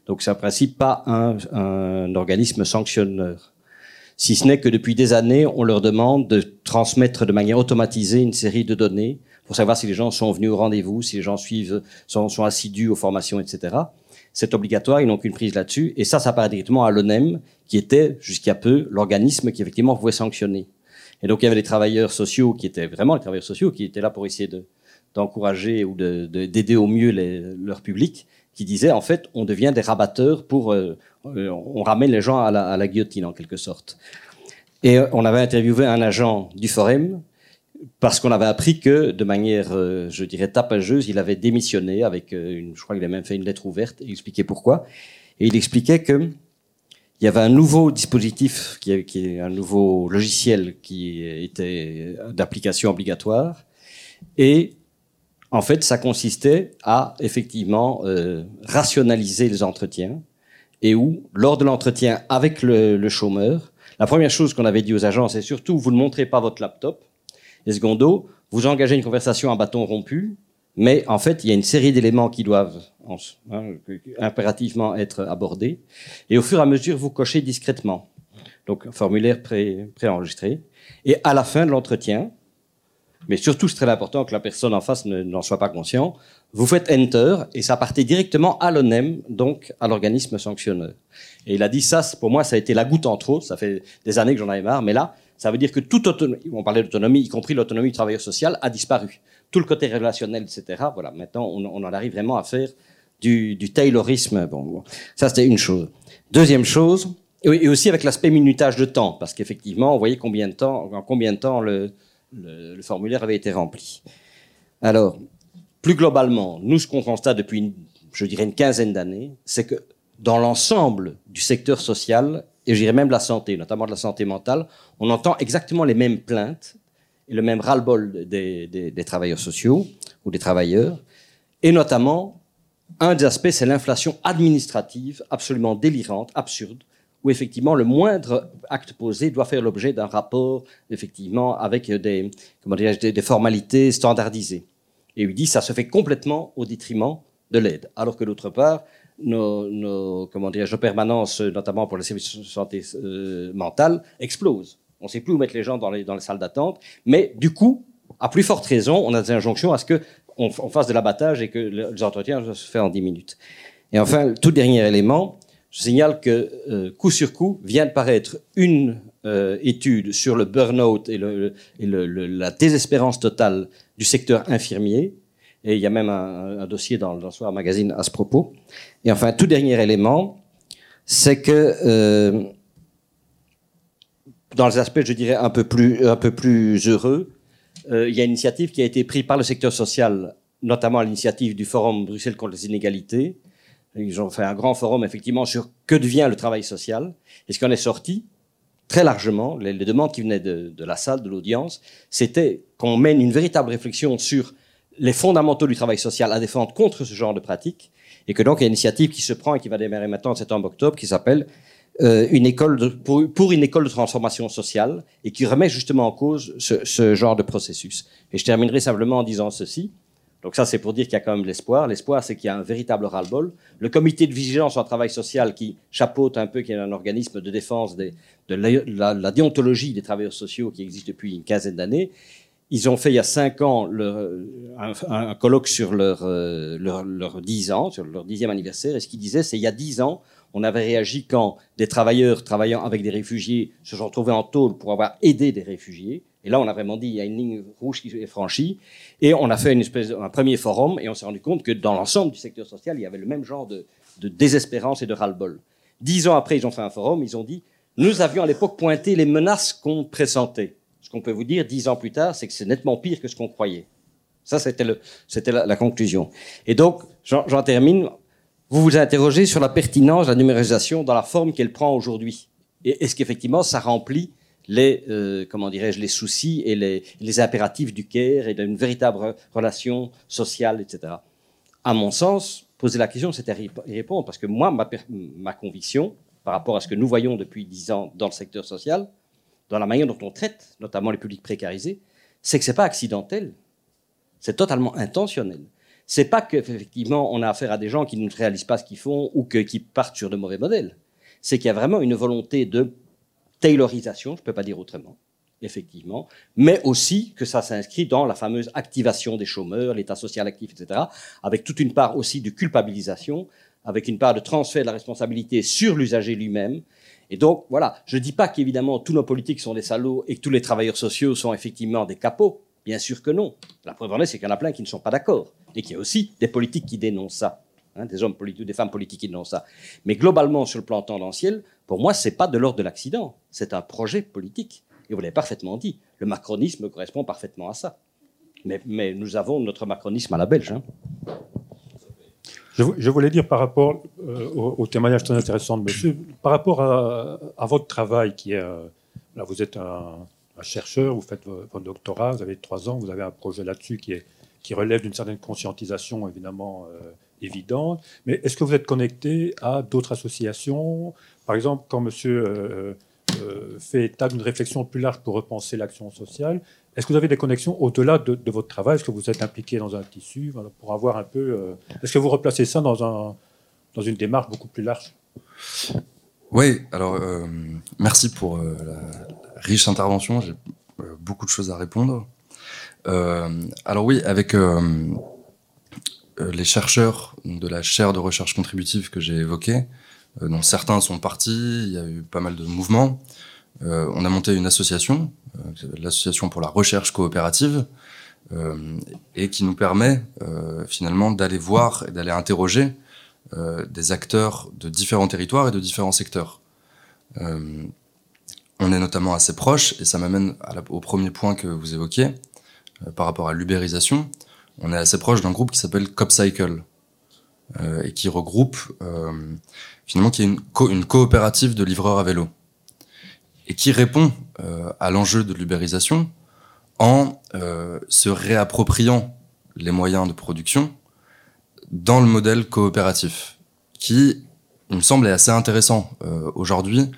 Donc c'est en principe pas un, un organisme sanctionneur. Si ce n'est que depuis des années, on leur demande de transmettre de manière automatisée une série de données pour savoir si les gens sont venus au rendez-vous, si les gens suivent, sont, sont assidus aux formations, etc c'est obligatoire, ils n'ont qu'une prise là-dessus. Et ça, ça paraît directement à l'ONEM, qui était jusqu'à peu l'organisme qui effectivement pouvait sanctionner. Et donc il y avait des travailleurs sociaux qui étaient vraiment les travailleurs sociaux qui étaient là pour essayer de, d'encourager ou d'aider de, au mieux les, leur public, qui disaient en fait on devient des rabatteurs pour euh, euh, on ramène les gens à la, guillotine en quelque sorte. Et euh, on avait interviewé un agent du Forum parce qu'on avait appris que, de manière, je dirais, tapageuse, il avait démissionné avec, une, je crois qu'il a même fait une lettre ouverte et expliquait pourquoi. Et il expliquait que il y avait un nouveau dispositif, qui est un nouveau logiciel qui était d'application obligatoire, et en fait, ça consistait à effectivement euh, rationaliser les entretiens, et où, lors de l'entretien avec le, le chômeur, la première chose qu'on avait dit aux agents, c'est surtout vous ne montrez pas votre laptop, et secondo, vous engagez une conversation à bâton rompu, mais en fait, il y a une série d'éléments qui doivent hein, impérativement être abordés. Et au fur et à mesure, vous cochez discrètement. Donc, formulaire pré, préenregistré. Et à la fin de l'entretien, mais surtout, c'est très important que la personne en face n'en soit pas conscient, vous faites Enter et ça partait directement à l'ONEM, donc à l'organisme sanctionneur. Et il a dit ça, pour moi, ça a été la goutte en trop. Ça fait des années que j'en avais marre, mais là, ça veut dire que toute autonomie, on parlait d'autonomie, y compris l'autonomie du travailleur social, a disparu. Tout le côté relationnel, etc. Voilà, maintenant, on, en arrive vraiment à faire du, du taylorisme. Bon, ça, c'était une chose. Deuxième chose, et aussi avec l'aspect minutage de temps, parce qu'effectivement, on voyait combien de temps, en combien de temps le, le, formulaire avait été rempli. Alors, plus globalement, nous, ce qu'on constate depuis, une, je dirais, une quinzaine d'années, c'est que dans l'ensemble du secteur social, et je dirais même de la santé, notamment de la santé mentale, on entend exactement les mêmes plaintes et le même ras-le-bol des, travailleurs sociaux ou des travailleurs. Et notamment, un des aspects, c'est l'inflation administrative absolument délirante, absurde, où effectivement le moindre acte posé doit faire l'objet d'un rapport, effectivement, avec des, comment des, formalités standardisées. Et il dit ça se fait complètement au détriment de l'aide. Alors que d'autre part, nos, comment nos permanences, notamment pour les services de santé euh, mentale, explosent. On ne sait plus où mettre les gens dans les, dans les salles d'attente. Mais du coup, à plus forte raison, on a des injonctions à ce qu'on on fasse de l'abattage et que les entretiens se fassent en 10 minutes. Et enfin, tout dernier élément, je signale que euh, coup sur coup vient de paraître une euh, étude sur le burn-out et, le, et le, la désespérance totale du secteur infirmier, et il y a même un, un dossier dans, dans le Soir Magazine à ce propos. Et enfin, tout dernier élément, c'est que euh, dans les aspects, je dirais, un peu plus, un peu plus heureux, il y a une initiative qui a été prise par le secteur social, notamment à l'initiative du Forum Bruxelles contre les inégalités. Ils ont fait un grand forum, effectivement, sur que devient le travail social. Et ce qui en est sorti, très largement, les, demandes qui venaient de, la salle, de l'audience, c'était qu'on mène une véritable réflexion sur les fondamentaux du travail social à défendre contre ce genre de pratiques, et que donc il y a une initiative qui se prend et qui va démarrer maintenant en septembre-octobre, qui s'appelle euh, une école de, pour, pour, une école de transformation sociale, et qui remet justement en cause ce, ce genre de processus. Et je terminerai simplement en disant ceci. Donc ça, c'est pour dire qu'il y a quand même l'espoir. L'espoir, c'est qu'il y a un véritable ras-le-bol. Le comité de vigilance en travail social qui chapeaute un peu, qui est un organisme de défense de la, la, déontologie des travailleurs sociaux qui existe depuis une quinzaine d'années, ils ont fait il y a cinq ans un, colloque sur leur, euh, leur, leur, 10 ans, sur leur dixième anniversaire, et ce qu'ils disaient, c'est il y a dix ans, on avait réagi quand des travailleurs travaillant avec des réfugiés se sont retrouvés en tôle pour avoir aidé des réfugiés. Et là, on a vraiment dit, il y a une ligne rouge qui est franchie. Et on a fait une espèce, un premier forum et on s'est rendu compte que dans l'ensemble du secteur social, il y avait le même genre de, désespérance et de ras-le-bol. Dix ans après, ils ont fait un forum, ils ont dit, nous avions à l'époque pointé les menaces qu'on pressentait ce qu'on peut vous dire dix ans plus tard, c'est que c'est nettement pire que ce qu'on croyait. Ça, c'était, la, la, conclusion. Et donc, j'en termine. Vous vous interrogez sur la pertinence de la numérisation dans la forme qu'elle prend aujourd'hui. Et est-ce qu'effectivement, ça remplit les, euh, comment dirais-je, les soucis et les, les impératifs du CARE et d'une véritable relation sociale, etc. À mon sens, poser la question, c'était y répondre, parce que moi, ma, ma conviction, par rapport à ce que nous voyons depuis dix ans dans le secteur social, dans la manière dont on traite, notamment les publics précarisés, c'est que c'est pas accidentel, c'est totalement intentionnel. C'est pas qu'effectivement on a affaire à des gens qui ne réalisent pas ce qu'ils font ou que, qui partent sur de mauvais modèles. C'est qu'il y a vraiment une volonté de taylorisation, je peux pas dire autrement, effectivement, mais aussi que ça s'inscrit dans la fameuse activation des chômeurs, l'état social actif, etc., avec toute une part aussi de culpabilisation, avec une part de transfert de la responsabilité sur l'usager lui-même, et donc, voilà, je ne dis pas qu'évidemment tous nos politiques sont des salauds et que tous les travailleurs sociaux sont effectivement des capots. Bien sûr que non. La preuve en est, c'est qu'il y en a plein qui ne sont pas d'accord. Et qu'il y a aussi des politiques qui dénoncent ça. Hein, des hommes politiques ou des femmes politiques qui dénoncent ça. Mais globalement, sur le plan tendanciel, pour moi, ce n'est pas de l'ordre de l'accident. C'est un projet politique. Et vous l'avez parfaitement dit. Le macronisme correspond parfaitement à ça. Mais, mais nous avons notre macronisme à la belge. Hein. Je, voulais dire par rapport euh, au, témoignage très intéressant de monsieur, par rapport à, votre travail qui est. Euh, là, vous êtes un, chercheur, vous faites votre doctorat, vous avez trois ans, vous avez un projet là-dessus qui, relève d'une certaine conscientisation évidemment euh, évidente. Mais est-ce que vous êtes connecté à d'autres associations? Par exemple, quand monsieur fait état d'une réflexion plus large pour repenser l'action sociale, est-ce que vous avez des connexions au-delà de, votre travail? Est-ce que vous êtes impliqué dans un tissu? Pour avoir un peu euh, Est-ce que vous replacez ça dans une démarche beaucoup plus large? Oui, alors euh, merci pour euh, la riche intervention. J'ai beaucoup de choses à répondre. alors oui, avec les chercheurs de la chaire de recherche contributive que j'ai évoquée, dont certains sont partis, il y a eu pas mal de mouvements. Euh, on a monté une association, euh, l'association pour la recherche coopérative, euh, et qui nous permet finalement d'aller voir et d'aller interroger des acteurs de différents territoires et de différents secteurs. on est notamment assez proche, et ça m'amène au premier point que vous évoquiez, par rapport à l'ubérisation. On est assez proche d'un groupe qui s'appelle CopCycle, et qui regroupe finalement qui est une, coopérative de livreurs à vélo et qui répond euh, à l'enjeu de l'ubérisation en euh, se réappropriant les moyens de production dans le modèle coopératif, qui, il me semble, est assez intéressant euh, aujourd'hui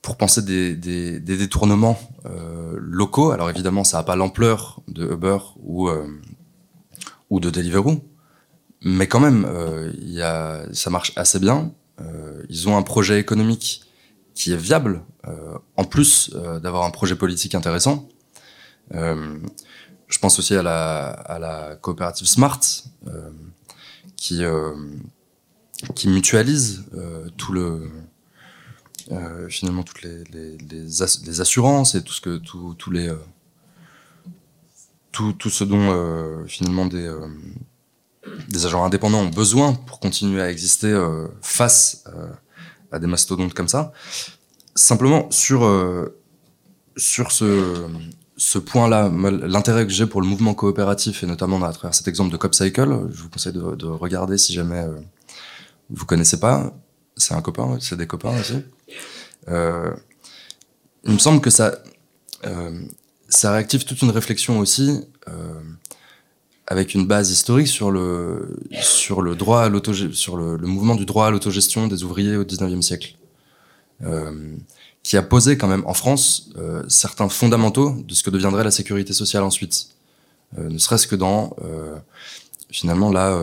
pour penser des, des, des détournements locaux. Alors évidemment, ça n'a pas l'ampleur de Uber ou, ou de Deliveroo, mais quand même, il y a, ça marche assez bien. ils ont un projet économique qui est viable, euh, en plus euh, d'avoir un projet politique intéressant. Euh, je pense aussi à la, à la coopérative Smart, qui, qui mutualise tout le, finalement toutes les, les, les, assurances et tout ce que tous les tout, tout, ce dont finalement des des agents indépendants ont besoin pour continuer à exister face à des mastodontes comme ça. Simplement, sur, euh, sur ce, ce point-là, l'intérêt que j'ai pour le mouvement coopératif, et notamment à travers cet exemple de CopCycle, je vous conseille de, de regarder si jamais euh, vous connaissez pas. C'est un copain, c'est des copains aussi. Euh, il me semble que ça, euh, ça réactive toute une réflexion aussi, euh, avec une base historique sur le, sur le droit à sur le, le, mouvement du droit à l'autogestion des ouvriers au 19e siècle. Qui a posé quand même en France euh, certains fondamentaux de ce que deviendrait la sécurité sociale ensuite. Euh, ne serait-ce que dans, euh, finalement, là,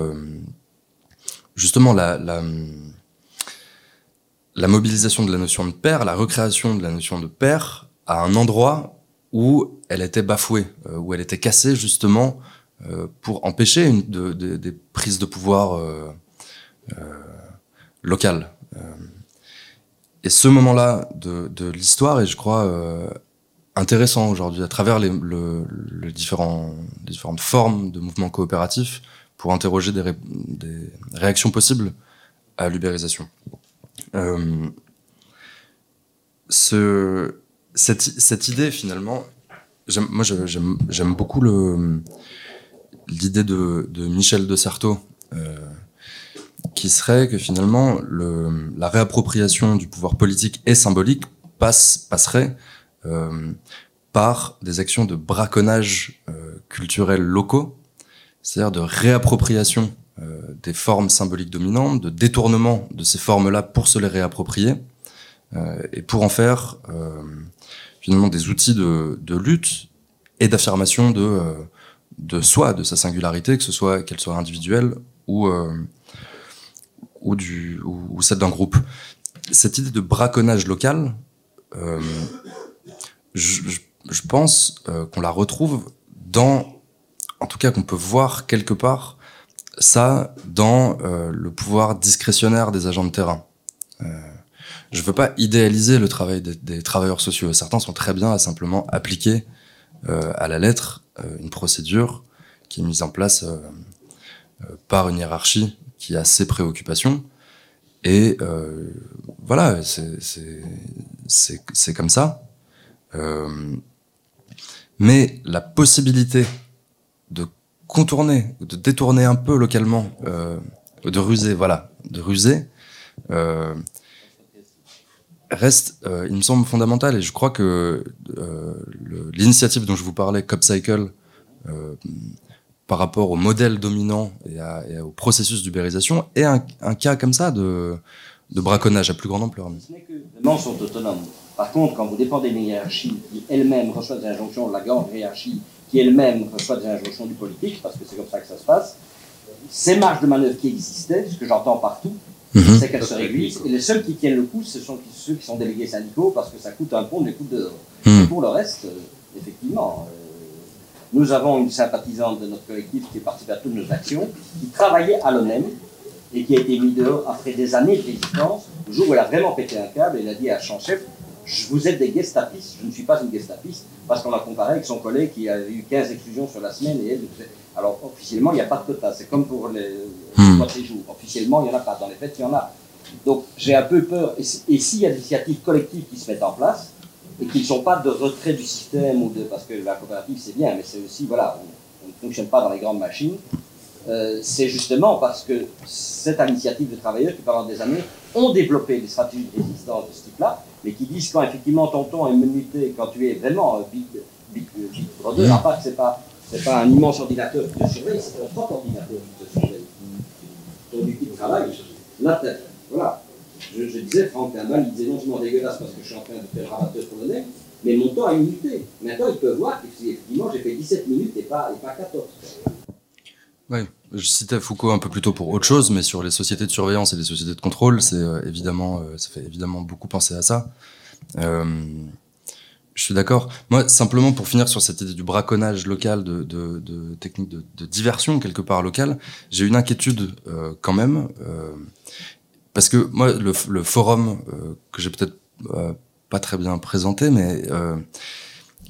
justement, la, la, mobilisation de la notion de père, la recréation de la notion de père à un endroit où elle était bafouée, où elle était cassée justement pour empêcher des prises de pouvoir locales. Et ce moment-là de, l'histoire est, je crois, euh, intéressant aujourd'hui à travers les, différentes formes de mouvements coopératifs pour interroger des, ré, des réactions possibles à l'ubérisation. Euh, ce, cette, idée, finalement, moi j'aime beaucoup l'idée de, Michel de Certeau, qui serait que finalement le, la réappropriation du pouvoir politique et symbolique passe, passerait euh, par des actions de braconnage euh, culturel locaux, c'est-à-dire de réappropriation euh, des formes symboliques dominantes, de détournement de ces formes-là pour se les réapproprier, euh, et pour en faire euh, finalement des outils de, de lutte et d'affirmation de, euh, de soi, de sa singularité, que ce soit qu'elle soit individuelle ou ou, du, ou, celle d'un groupe. Cette idée de braconnage local, euh, je, pense euh, qu'on la retrouve dans, en tout cas qu'on peut voir quelque part, ça dans euh, le pouvoir discrétionnaire des agents de terrain. Je ne veux pas idéaliser le travail des, travailleurs sociaux. Certains sont très bien à simplement appliquer à la lettre une procédure qui est mise en place par une hiérarchie qui a ses préoccupations. Et euh, voilà, c'est comme ça. Euh, mais la possibilité de contourner, de détourner un peu localement, euh, de ruser, voilà, de ruser, reste, il me semble, fondamental. Et je crois que l'initiative dont je vous parlais, CopCycle, euh, par rapport au modèle dominant et, à, et au processus d'ubérisation est un, un, cas comme ça de, de braconnage à plus grande ampleur. Ce n'est que les sont autonomes. Par contre, quand vous dépendez d'une hiérarchie qui elle-même reçoit des injonctions de la grande hiérarchie, qui elle-même reçoit des injonctions du politique, parce que c'est comme ça que ça se passe, ces marges de manœuvre qui existaient, ce que j'entends partout, mmh. c'est qu'elles se réduisent. Et les seuls qui tiennent le coup, ce sont ceux qui sont délégués syndicaux, parce que ça coûte un pont, mais coûte dehors. Mmh. Pour le reste, effectivement, euh, nous avons une sympathisante de notre collectif qui participe à toutes nos actions, qui travaillait à l'ONEM et qui a été mise dehors après des années de résistance. Le jour où elle a vraiment pété un câble, elle a dit à son chef Vous êtes des gestapistes, je ne suis pas une gestapiste, parce qu'on l'a comparé avec son collègue qui avait eu 15 exclusions sur la semaine et elle. Alors, officiellement, il n'y a pas de quota, c'est comme pour les mmh. séjours. Officiellement, il n'y en a pas. Dans les faits, il y en a. Donc, j'ai un peu peur. Et s'il y a des initiatives collectives qui se mettent en place, et qui ne sont pas de retrait du système ou de parce que la coopérative c'est bien, mais c'est aussi voilà, on, on, ne fonctionne pas dans les grandes machines. Euh, c'est justement parce que cette initiative de travailleurs qui pendant des années ont développé des stratégies de résistance de ce type-là, mais qui disent quand effectivement tonton est menuté, quand tu es vraiment euh, big, big, euh, big brother, à part que c'est pas c'est pas un immense ordinateur qui te surveille, c'est ton propre ordinateur qui te surveille, ton outil de travail, la tête, voilà. Je, disais, Franck Timbal, il disait non seulement dégueulasse parce que je suis en train de faire ramateur polonais, mais mon temps a une unité. Maintenant, il peut voir qu'effectivement, j'ai fait 17 minutes et pas, et pas 14. Oui, je citais Foucault un peu plus tôt pour autre chose, mais sur les sociétés de surveillance et les sociétés de contrôle, c'est euh, évidemment, euh, ça fait évidemment beaucoup penser à ça. Euh, je suis d'accord. Moi, simplement pour finir sur cette idée du braconnage local, de, technique de, de, diversion quelque part locale, j'ai une inquiétude quand même. Euh, parce que moi, le, le forum euh, que j'ai peut-être euh, pas très bien présenté, mais euh,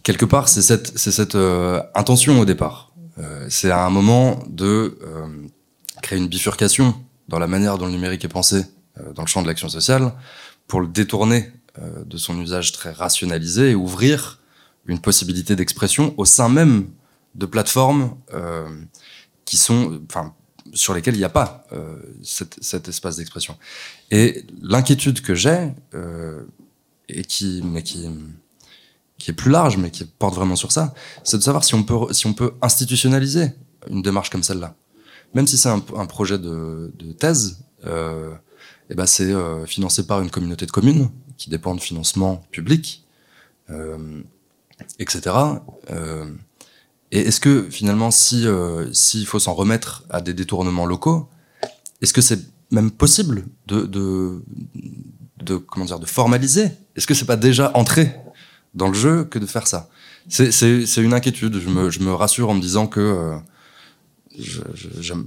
quelque part, c'est cette, c'est cette euh, intention au départ. Euh, c'est à un moment de créer une bifurcation dans la manière dont le numérique est pensé dans le champ de l'action sociale, pour le détourner de son usage très rationalisé et ouvrir une possibilité d'expression au sein même de plateformes euh, qui sont, enfin, sur lesquelles il n'y a pas euh, cet, espace d'expression. Et l'inquiétude que j'ai, euh, et qui, mais qui, qui est plus large, mais qui porte vraiment sur ça, c'est de savoir si on peut, si on peut institutionnaliser une démarche comme celle-là. Même si c'est un, projet de, de thèse, euh, et ben c'est financé par une communauté de communes qui dépend de financement public, etc. Et est-ce que finalement, si euh, s'il faut s'en remettre à des détournements locaux, est-ce que c'est même possible de, de, de comment dire de formaliser? Est-ce que c'est pas déjà entré dans le jeu que de faire ça? C'est une inquiétude. Je me, je me, rassure en me disant que euh,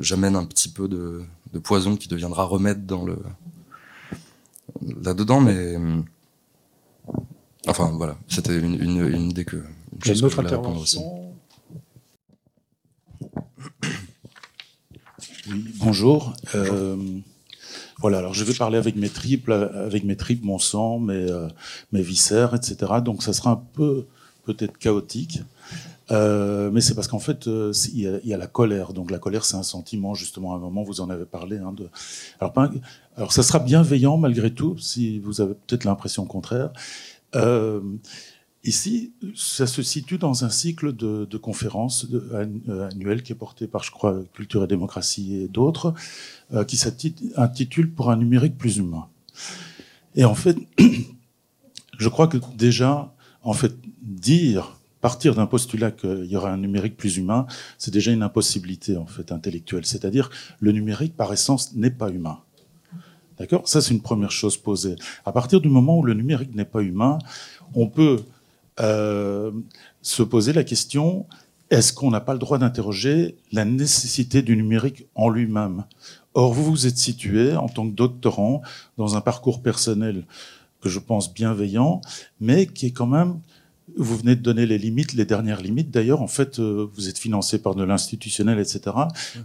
j'amène un petit peu de, de, poison qui deviendra remède dans le là-dedans, mais enfin voilà, c'était une, une, une, idée que. Une, une autre intervention? Bonjour. Euh, voilà, alors je vais parler avec mes triples, avec mes tripes, mon sang, mes, euh, mes viscères, etc. Donc ça sera un peu peut-être chaotique. Euh, mais c'est parce qu'en fait, il y, a, la colère. Donc la colère, c'est un sentiment, justement, à un moment, vous en avez parlé. Hein, alors, alors ça sera bienveillant malgré tout, si vous avez peut-être l'impression contraire. Ici, ça se situe dans un cycle de, conférences euh, annuelles qui est porté par, je crois, Culture et démocratie et d'autres, euh, qui s'intitule Pour un numérique plus humain. Et en fait, je crois que déjà, en fait, dire, partir d'un postulat qu'il y aura un numérique plus humain, c'est déjà une impossibilité en fait intellectuelle. C'est-à-dire, le numérique, par essence, n'est pas humain. D'accord? Ça, c'est une première chose posée. À partir du moment où le numérique n'est pas humain, on peut euh, se poser la question est-ce qu'on n'a pas le droit d'interroger la nécessité du numérique en lui-même? Or, vous vous êtes situé en tant que doctorant dans un parcours personnel que je pense bienveillant, mais qui est quand même vous venez de donner les limites, les dernières limites. D'ailleurs, en fait, euh, vous êtes financé par de l'institutionnel, etc.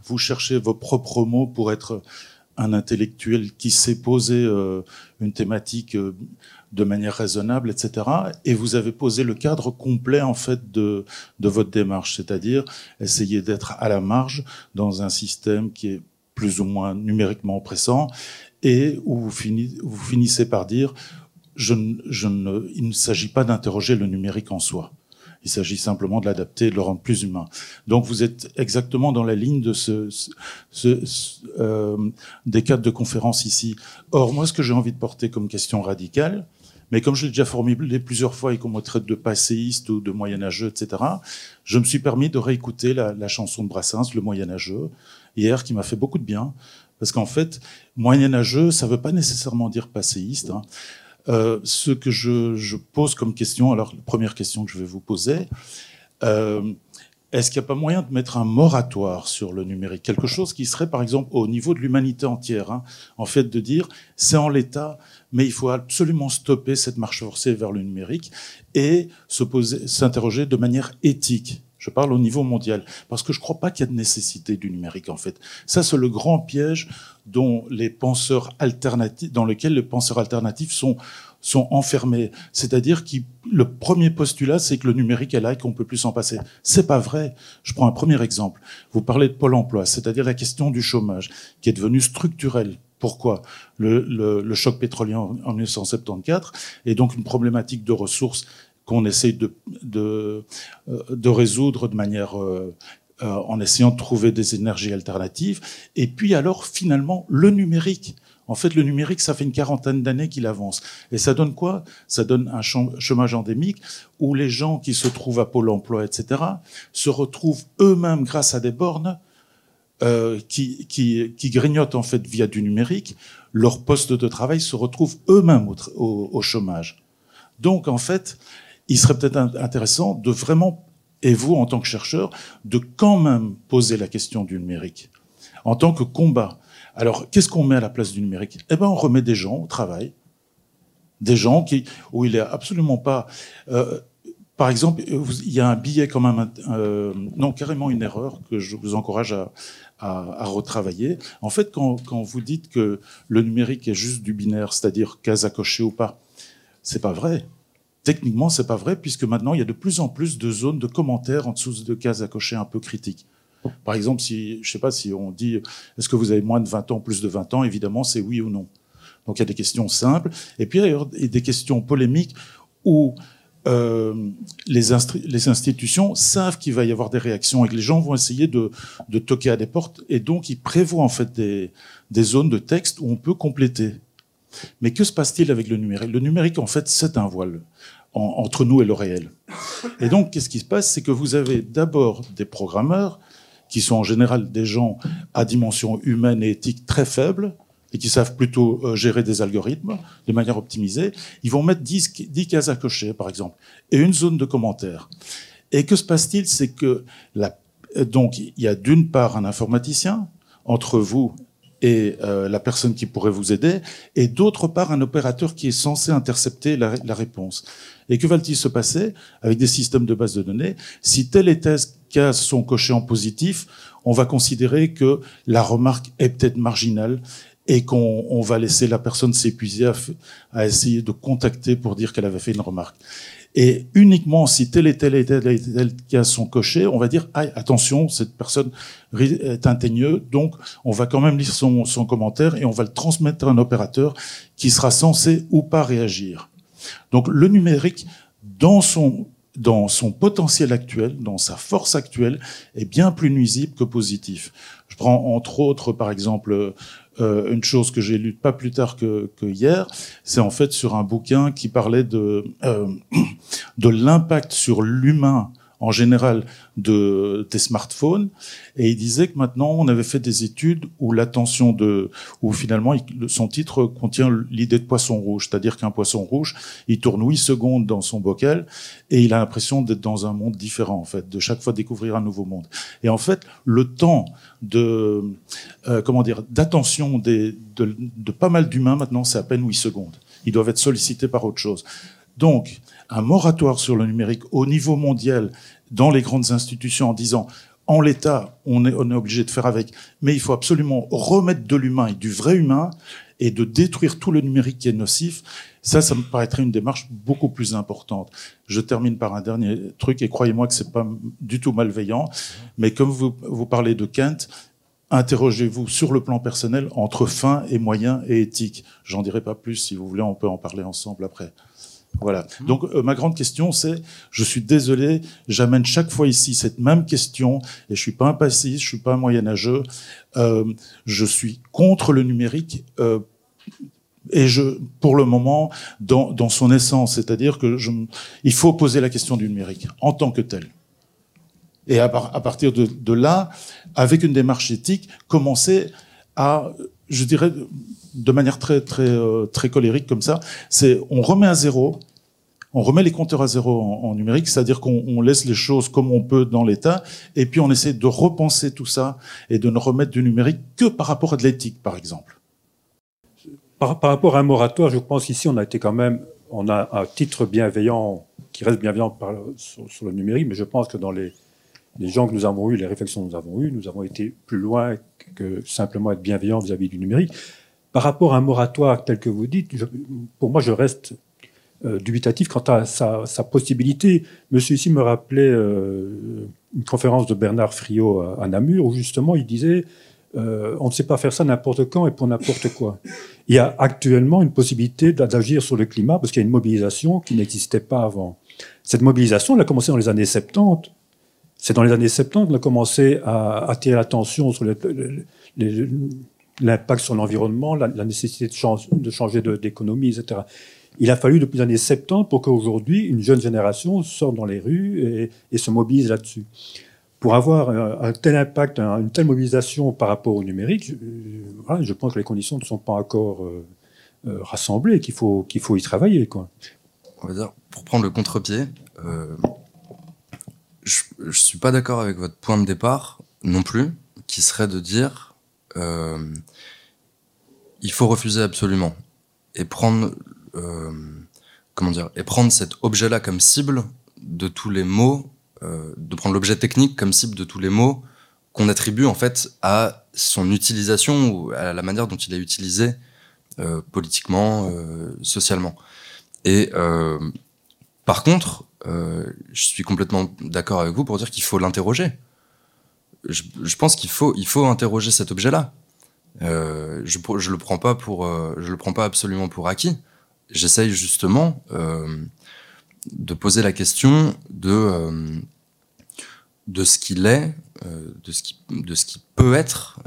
Vous cherchez vos propres mots pour être un intellectuel qui sait poser euh, une thématique de manière raisonnable, etc. Et vous avez posé le cadre complet en fait de, de votre démarche, c'est-à-dire essayer d'être à la marge dans un système qui est plus ou moins numériquement oppressant et où vous, finissez, par dire je, je ne, il ne s'agit pas d'interroger le numérique en soi. Il s'agit simplement de l'adapter, de le rendre plus humain. Donc vous êtes exactement dans la ligne de ce, ce, ce euh, des cadres de conférence ici. Or, moi, ce que j'ai envie de porter comme question radicale, mais comme je l'ai déjà formulé plusieurs fois et qu'on me traite de passéiste ou de moyenâgeux, etc., je me suis permis de réécouter la, chanson de Brassens, Le moyenâgeux, hier, qui m'a fait beaucoup de bien. Parce qu'en fait, moyenâgeux, ça ne veut pas nécessairement dire passéiste. Hein. Euh, ce que je, je, pose comme question, alors la première question que je vais vous poser, euh, est-ce qu'il n'y a pas moyen de mettre un moratoire sur le numérique? Quelque chose qui serait, par exemple, au niveau de l'humanité entière. Hein, en fait, de dire, c'est en l'état, mais il faut absolument stopper cette marche forcée vers le numérique et s'interroger de manière éthique. Je parle au niveau mondial, parce que je ne crois pas qu'il y a de nécessité du numérique, en fait. Ça, c'est le grand piège dans lequel les penseurs alternatifs sont enfermés. C'est-à-dire que le premier postulat, c'est que le numérique est là et qu'on peut plus s'en passer. C'est pas vrai. Je prends un premier exemple. Vous parlez de Pôle emploi, c'est-à-dire la question du chômage, qui est devenue structurelle. Pourquoi le, choc pétrolier en, en 1974 est donc une problématique de ressources qu'on essaye de, euh, résoudre de manière euh, euh, en essayant de trouver des énergies alternatives. Et puis alors, finalement, le numérique. En fait, le numérique, ça fait une quarantaine d'années qu'il avance. Et ça donne quoi? Ça donne un chômage endémique où les gens qui se trouvent à Pôle emploi, etc., se retrouvent eux-mêmes, grâce à des bornes, euh, qui, grignotent en fait via du numérique, leur poste de travail se retrouvent eux-mêmes au, chômage. Donc, en fait, il serait peut-être intéressant de vraiment, et vous en tant que chercheur, de quand même poser la question du numérique en tant que combat. Alors, qu'est-ce qu'on met à la place du numérique? Eh ben, on remet des gens au travail, des gens où il est absolument pas. Euh, par exemple, il y a un billet quand même, euh, non carrément une erreur que je vous encourage à, à, retravailler. En fait, quand, quand, vous dites que le numérique est juste du binaire, c'est-à-dire case à cocher ou pas, c'est pas vrai. Techniquement, c'est pas vrai puisque maintenant il y a de plus en plus de zones de commentaires en dessous de cases à cocher un peu critiques. Par exemple, si je sais pas si on dit est-ce que vous avez moins de 20 ans, plus de 20 ans, évidemment c'est oui ou non. Donc il y a des questions simples et puis il y a des questions polémiques où euh, les, institutions savent qu'il va y avoir des réactions et que les gens vont essayer de, toquer à des portes et donc ils prévoient en fait des, des zones de texte où on peut compléter. Mais que se passe-t-il avec le numérique? Le numérique, en fait, c'est un voile entre nous et le réel. Et donc, qu'est-ce qui se passe? C'est que vous avez d'abord des programmeurs qui sont en général des gens à dimension humaine et éthique très faible et qui savent plutôt euh, gérer des algorithmes de manière optimisée. Ils vont mettre 10, 10 cases à cocher, par exemple, et une zone de commentaires. Et que se passe-t-il? C'est que donc il y a d'une part un informaticien entre vous et euh, la personne qui pourrait vous aider, et d'autre part un opérateur qui est censé intercepter la, la réponse. Et que va-t-il se passer avec des systèmes de base de données? Si telle et telle cases sont cochées en positif, on va considérer que la remarque est peut-être marginale et qu'on on va laisser la personne s'épuiser à, à, essayer de contacter pour dire qu'elle avait fait une remarque. Et uniquement si tel et tel et tel et tel cas sont cochés, on va dire ah, attention, cette personne est un teigneux, donc on va quand même lire son, son commentaire et on va le transmettre à un opérateur qui sera censé ou pas réagir. Donc le numérique, dans son dans son potentiel actuel, dans sa force actuelle, est bien plus nuisible que positif. Je prends entre autres, par exemple, euh, une chose que j'ai lue pas plus tard que, que hier, c'est en fait sur un bouquin qui parlait de, euh, de l'impact sur l'humain en général de, des smartphones. Et il disait que maintenant, on avait fait des études où l'attention de, où finalement, son titre contient l'idée de poisson rouge. C'est-à-dire qu'un poisson rouge, il tourne 8 secondes dans son bocal et il a l'impression d'être dans un monde différent, en fait, de chaque fois découvrir un nouveau monde. Et en fait, le temps de, euh, comment dire, d'attention de, de pas mal d'humains maintenant, c'est à peine 8 secondes. Ils doivent être sollicités par autre chose. Donc, un moratoire sur le numérique au niveau mondial dans les grandes institutions en disant en l'état, on est, obligé de faire avec, mais il faut absolument remettre de l'humain et du vrai humain et de détruire tout le numérique qui est nocif. Ça, ça me paraîtrait une démarche beaucoup plus importante. Je termine par un dernier truc et croyez-moi que c'est pas du tout malveillant, mais comme vous, vous parlez de Kent, interrogez-vous sur le plan personnel entre fin et moyen et éthique. J'en dirai pas plus si vous voulez, on peut en parler ensemble après. Voilà. Mmh. Donc euh, ma grande question, c'est, je suis désolé, j'amène chaque fois ici cette même question, et je suis pas un passiste, je suis pas un moyenâgeux, euh, je suis contre le numérique. Euh, et je, pour le moment, dans, dans son essence, c'est-à-dire que je, il faut poser la question du numérique en tant que tel. Et à, à partir de, de là, avec une démarche éthique, commencer à, je dirais, de manière très très euh, très colérique comme ça, c'est on remet à zéro, on remet les compteurs à zéro en, numérique, c'est-à-dire qu'on laisse les choses comme on peut dans l'état, et puis on essaie de repenser tout ça et de ne remettre du numérique que par rapport à de l'éthique, par exemple. Par, rapport à un moratoire, je pense qu'ici on a été quand même, on a un titre bienveillant qui reste bienveillant sur, le numérique, mais je pense que dans les les gens que nous avons eus, les réflexions que nous avons eues, nous avons été plus loin que simplement être bienveillants vis-à-vis du numérique. Par rapport à un moratoire tel que vous dites, pour moi, je reste euh, dubitatif quant à sa, possibilité. Monsieur ici me rappelait euh, une conférence de Bernard Friot à, Namur où justement il disait euh, on ne sait pas faire ça n'importe quand et pour n'importe quoi. Il y a actuellement une possibilité d'agir sur le climat parce qu'il y a une mobilisation qui n'existait pas avant. Cette mobilisation, elle a commencé dans les années 70. C'est dans les années 70 qu'on a commencé à attirer l'attention sur les, l'impact sur l'environnement, la, nécessité de, change, de changer d'économie, etc. Il a fallu depuis les années 70 pour qu'aujourd'hui, une jeune génération sorte dans les rues et, et se mobilise là-dessus. Pour avoir un, tel impact, un, une telle mobilisation par rapport au numérique, je, voilà, je pense que les conditions ne sont pas encore euh, euh, rassemblées, qu'il faut, qu'il faut y travailler. Pour prendre le contre-pied, euh, je ne suis pas d'accord avec votre point de départ non plus, qui serait de dire euh, il faut refuser absolument et prendre euh, comment dire et prendre cet objet-là comme cible de tous les mots, euh, de prendre l'objet technique comme cible de tous les mots qu'on attribue en fait à son utilisation ou à la manière dont il est utilisé euh, politiquement, euh, socialement. Et euh, Par contre, euh, je suis complètement d'accord avec vous pour dire qu'il faut l'interroger. Je, je pense qu'il faut, il faut interroger cet objet-là. Euh, je, je le prends pas pour, euh, je le prends pas absolument pour acquis. J'essaye justement euh, de poser la question de euh, de ce qu'il est, euh, de ce qui de ce qui peut être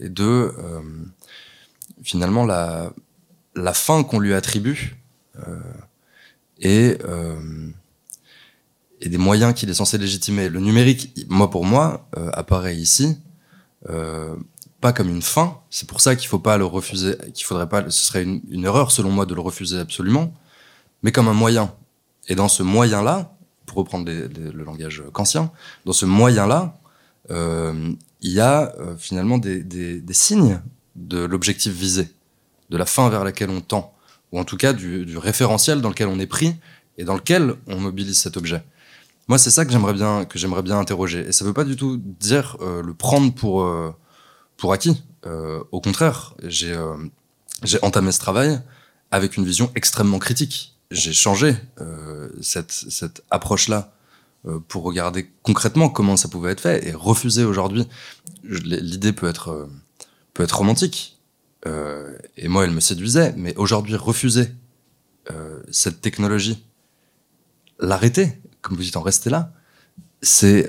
et de finalement la la fin qu'on lui attribue et et des moyens qu'il est censé légitimer. Le numérique, moi pour moi, apparaît ici pas comme une fin. C'est pour ça qu'il faut pas le refuser, qu'il faudrait pas, ce serait une, erreur selon moi de le refuser absolument, mais comme un moyen. Et dans ce moyen-là, pour reprendre le langage kantien, dans ce moyen-là, euh, il y a euh, finalement des, des, des, signes de l'objectif visé, de la fin vers laquelle on tend, ou en tout cas du, du, référentiel dans lequel on est pris et dans lequel on mobilise cet objet. Moi, c'est ça que j'aimerais bien que j'aimerais bien interroger. Et ça veut pas du tout dire euh, le prendre pour euh, pour acquis. Euh, au contraire, j'ai j'ai entamé ce travail avec une vision extrêmement critique. J'ai changé cette, cette approche-là pour regarder concrètement comment ça pouvait être fait et refuser aujourd'hui. L'idée peut être peut être romantique et moi elle me séduisait, mais aujourd'hui refuser cette technologie, l'arrêter, comme vous dites, en rester là, c'est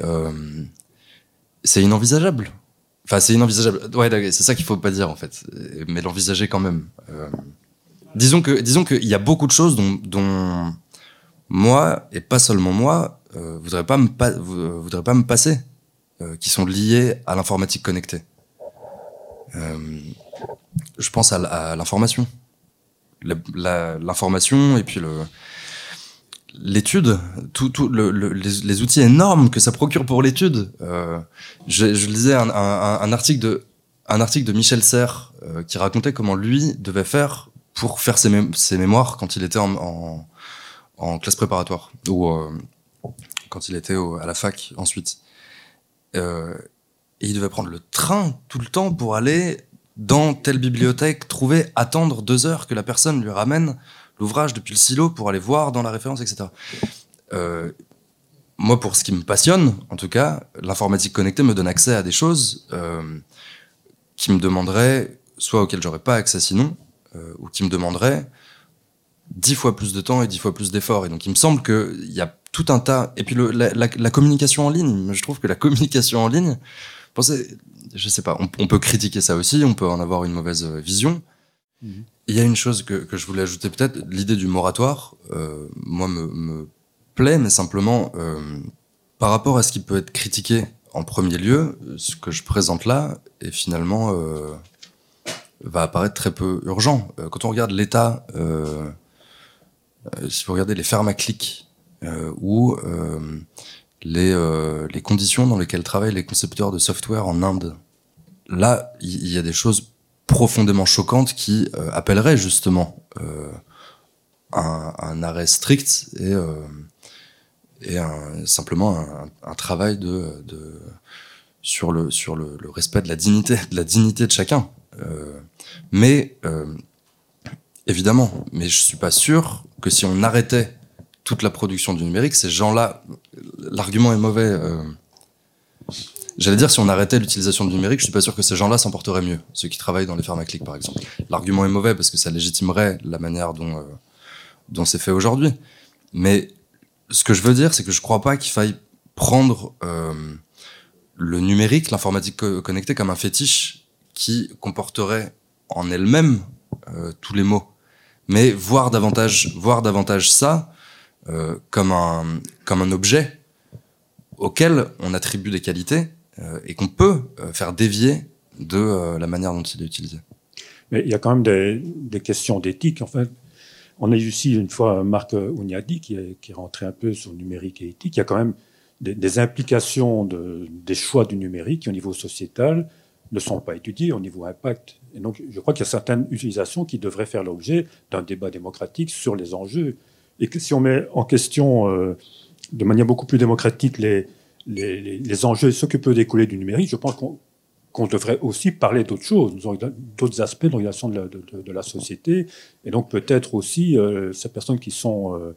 c'est inenvisageable. Enfin, c'est inenvisageable. Ouais, c'est ça qu'il faut pas dire en fait, mais l'envisager quand même. Euh, disons que, disons qu'il y a beaucoup de choses dont, dont moi et pas seulement moi euh, voudrais pas me pas, voudrais pas me passer, euh, qui sont liées à l'informatique connectée. Euh, je pense à, l'information, l'information et puis le l'étude, tout, tout le, le, les, outils énormes que ça procure pour l'étude. Euh, je, lisais un, article de Michel Serres euh, qui racontait comment lui devait faire pour faire ses, mé ses mémoires quand il était en, classe préparatoire ou euh, quand il était à la fac ensuite. Euh, et il devait prendre le train tout le temps pour aller dans telle bibliothèque, trouver, attendre deux heures que la personne lui ramène l'ouvrage depuis le silo pour aller voir dans la référence, etc. Euh, moi, pour ce qui me passionne, en tout cas, l'informatique connectée me donne accès à des choses euh, qui me demanderaient, soit auxquelles j'aurais pas accès sinon, euh, ou qui me demanderaient dix fois plus de temps et dix fois plus d'efforts. Et donc, il me semble qu'il y a tout un tas. Et puis, la, communication en ligne, je trouve que la communication en ligne, pensez, je sais pas, on, on, peut critiquer ça aussi, on peut en avoir une mauvaise vision. Mmh. Il y a une chose que, je voulais ajouter peut-être, l'idée du moratoire, euh, moi me, plaît, mais simplement euh, par rapport à ce qui peut être critiqué en premier lieu, ce que je présente là est finalement euh, va apparaître très peu urgent. Quand on regarde l'état, si vous regardez les fermes à clics ou les, conditions dans lesquelles travaillent les concepteurs de software en Inde, là il y a des choses profondément choquante qui euh, appellerait justement euh, un, arrêt strict et, euh, et simplement un, travail de, de, sur, le, sur le, respect de la dignité de, la dignité de chacun. Mais évidemment, mais je suis pas sûr que si on arrêtait toute la production du numérique, ces gens-là, l'argument est mauvais. J'allais dire, si on arrêtait l'utilisation du numérique, je suis pas sûr que ces gens-là s'en porteraient mieux, ceux qui travaillent dans les clics, par exemple. L'argument est mauvais parce que ça légitimerait la manière dont, euh, dont c'est fait aujourd'hui. Mais ce que je veux dire, c'est que je crois pas qu'il faille prendre euh, le numérique, l'informatique co connectée, comme un fétiche qui comporterait en elle-même euh, tous les mots. Mais voir davantage, voir davantage ça euh, comme, un, comme un objet auquel on attribue des qualités et qu'on peut euh, faire dévier de euh, la manière dont il est utilisé. Mais il y a quand même des, questions d'éthique. En fait, on a eu ici une fois Marc Ouniadi qui est, rentré un peu sur numérique et éthique. Il y a quand même des, implications de, des choix du numérique qui, au niveau sociétal, ne sont pas étudiées au niveau impact. Et donc, je crois qu'il y a certaines utilisations qui devraient faire l'objet d'un débat démocratique sur les enjeux. Et que si on met en question euh, de manière beaucoup plus démocratique les, les, enjeux, ce que peut découler du numérique, je pense qu'on qu devrait aussi parler d'autres choses, d'autres aspects de l'organisation de, de, de, la société, et donc peut-être aussi euh, ces personnes qui sont euh,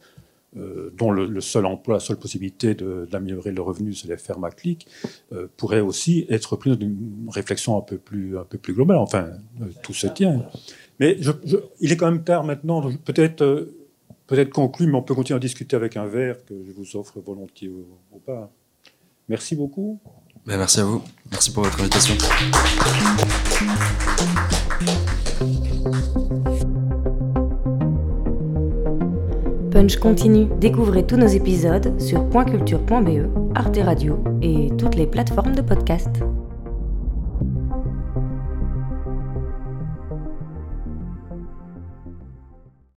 euh, dont le, seul emploi, la seule possibilité d'améliorer le revenu, c'est les fermes à clic, euh, pourrait aussi être pris dans une réflexion un peu plus, un peu plus globale. Enfin, tout se tient. Mais il est quand même tard maintenant, peut-être peut-être conclu, mais on peut continuer à discuter avec un verre que je vous offre volontiers au, pas. Merci beaucoup. Ben, merci à vous. Merci pour votre invitation. Punch continue. Découvrez tous nos épisodes sur pointculture.be, Arte Radio et toutes les plateformes de podcast.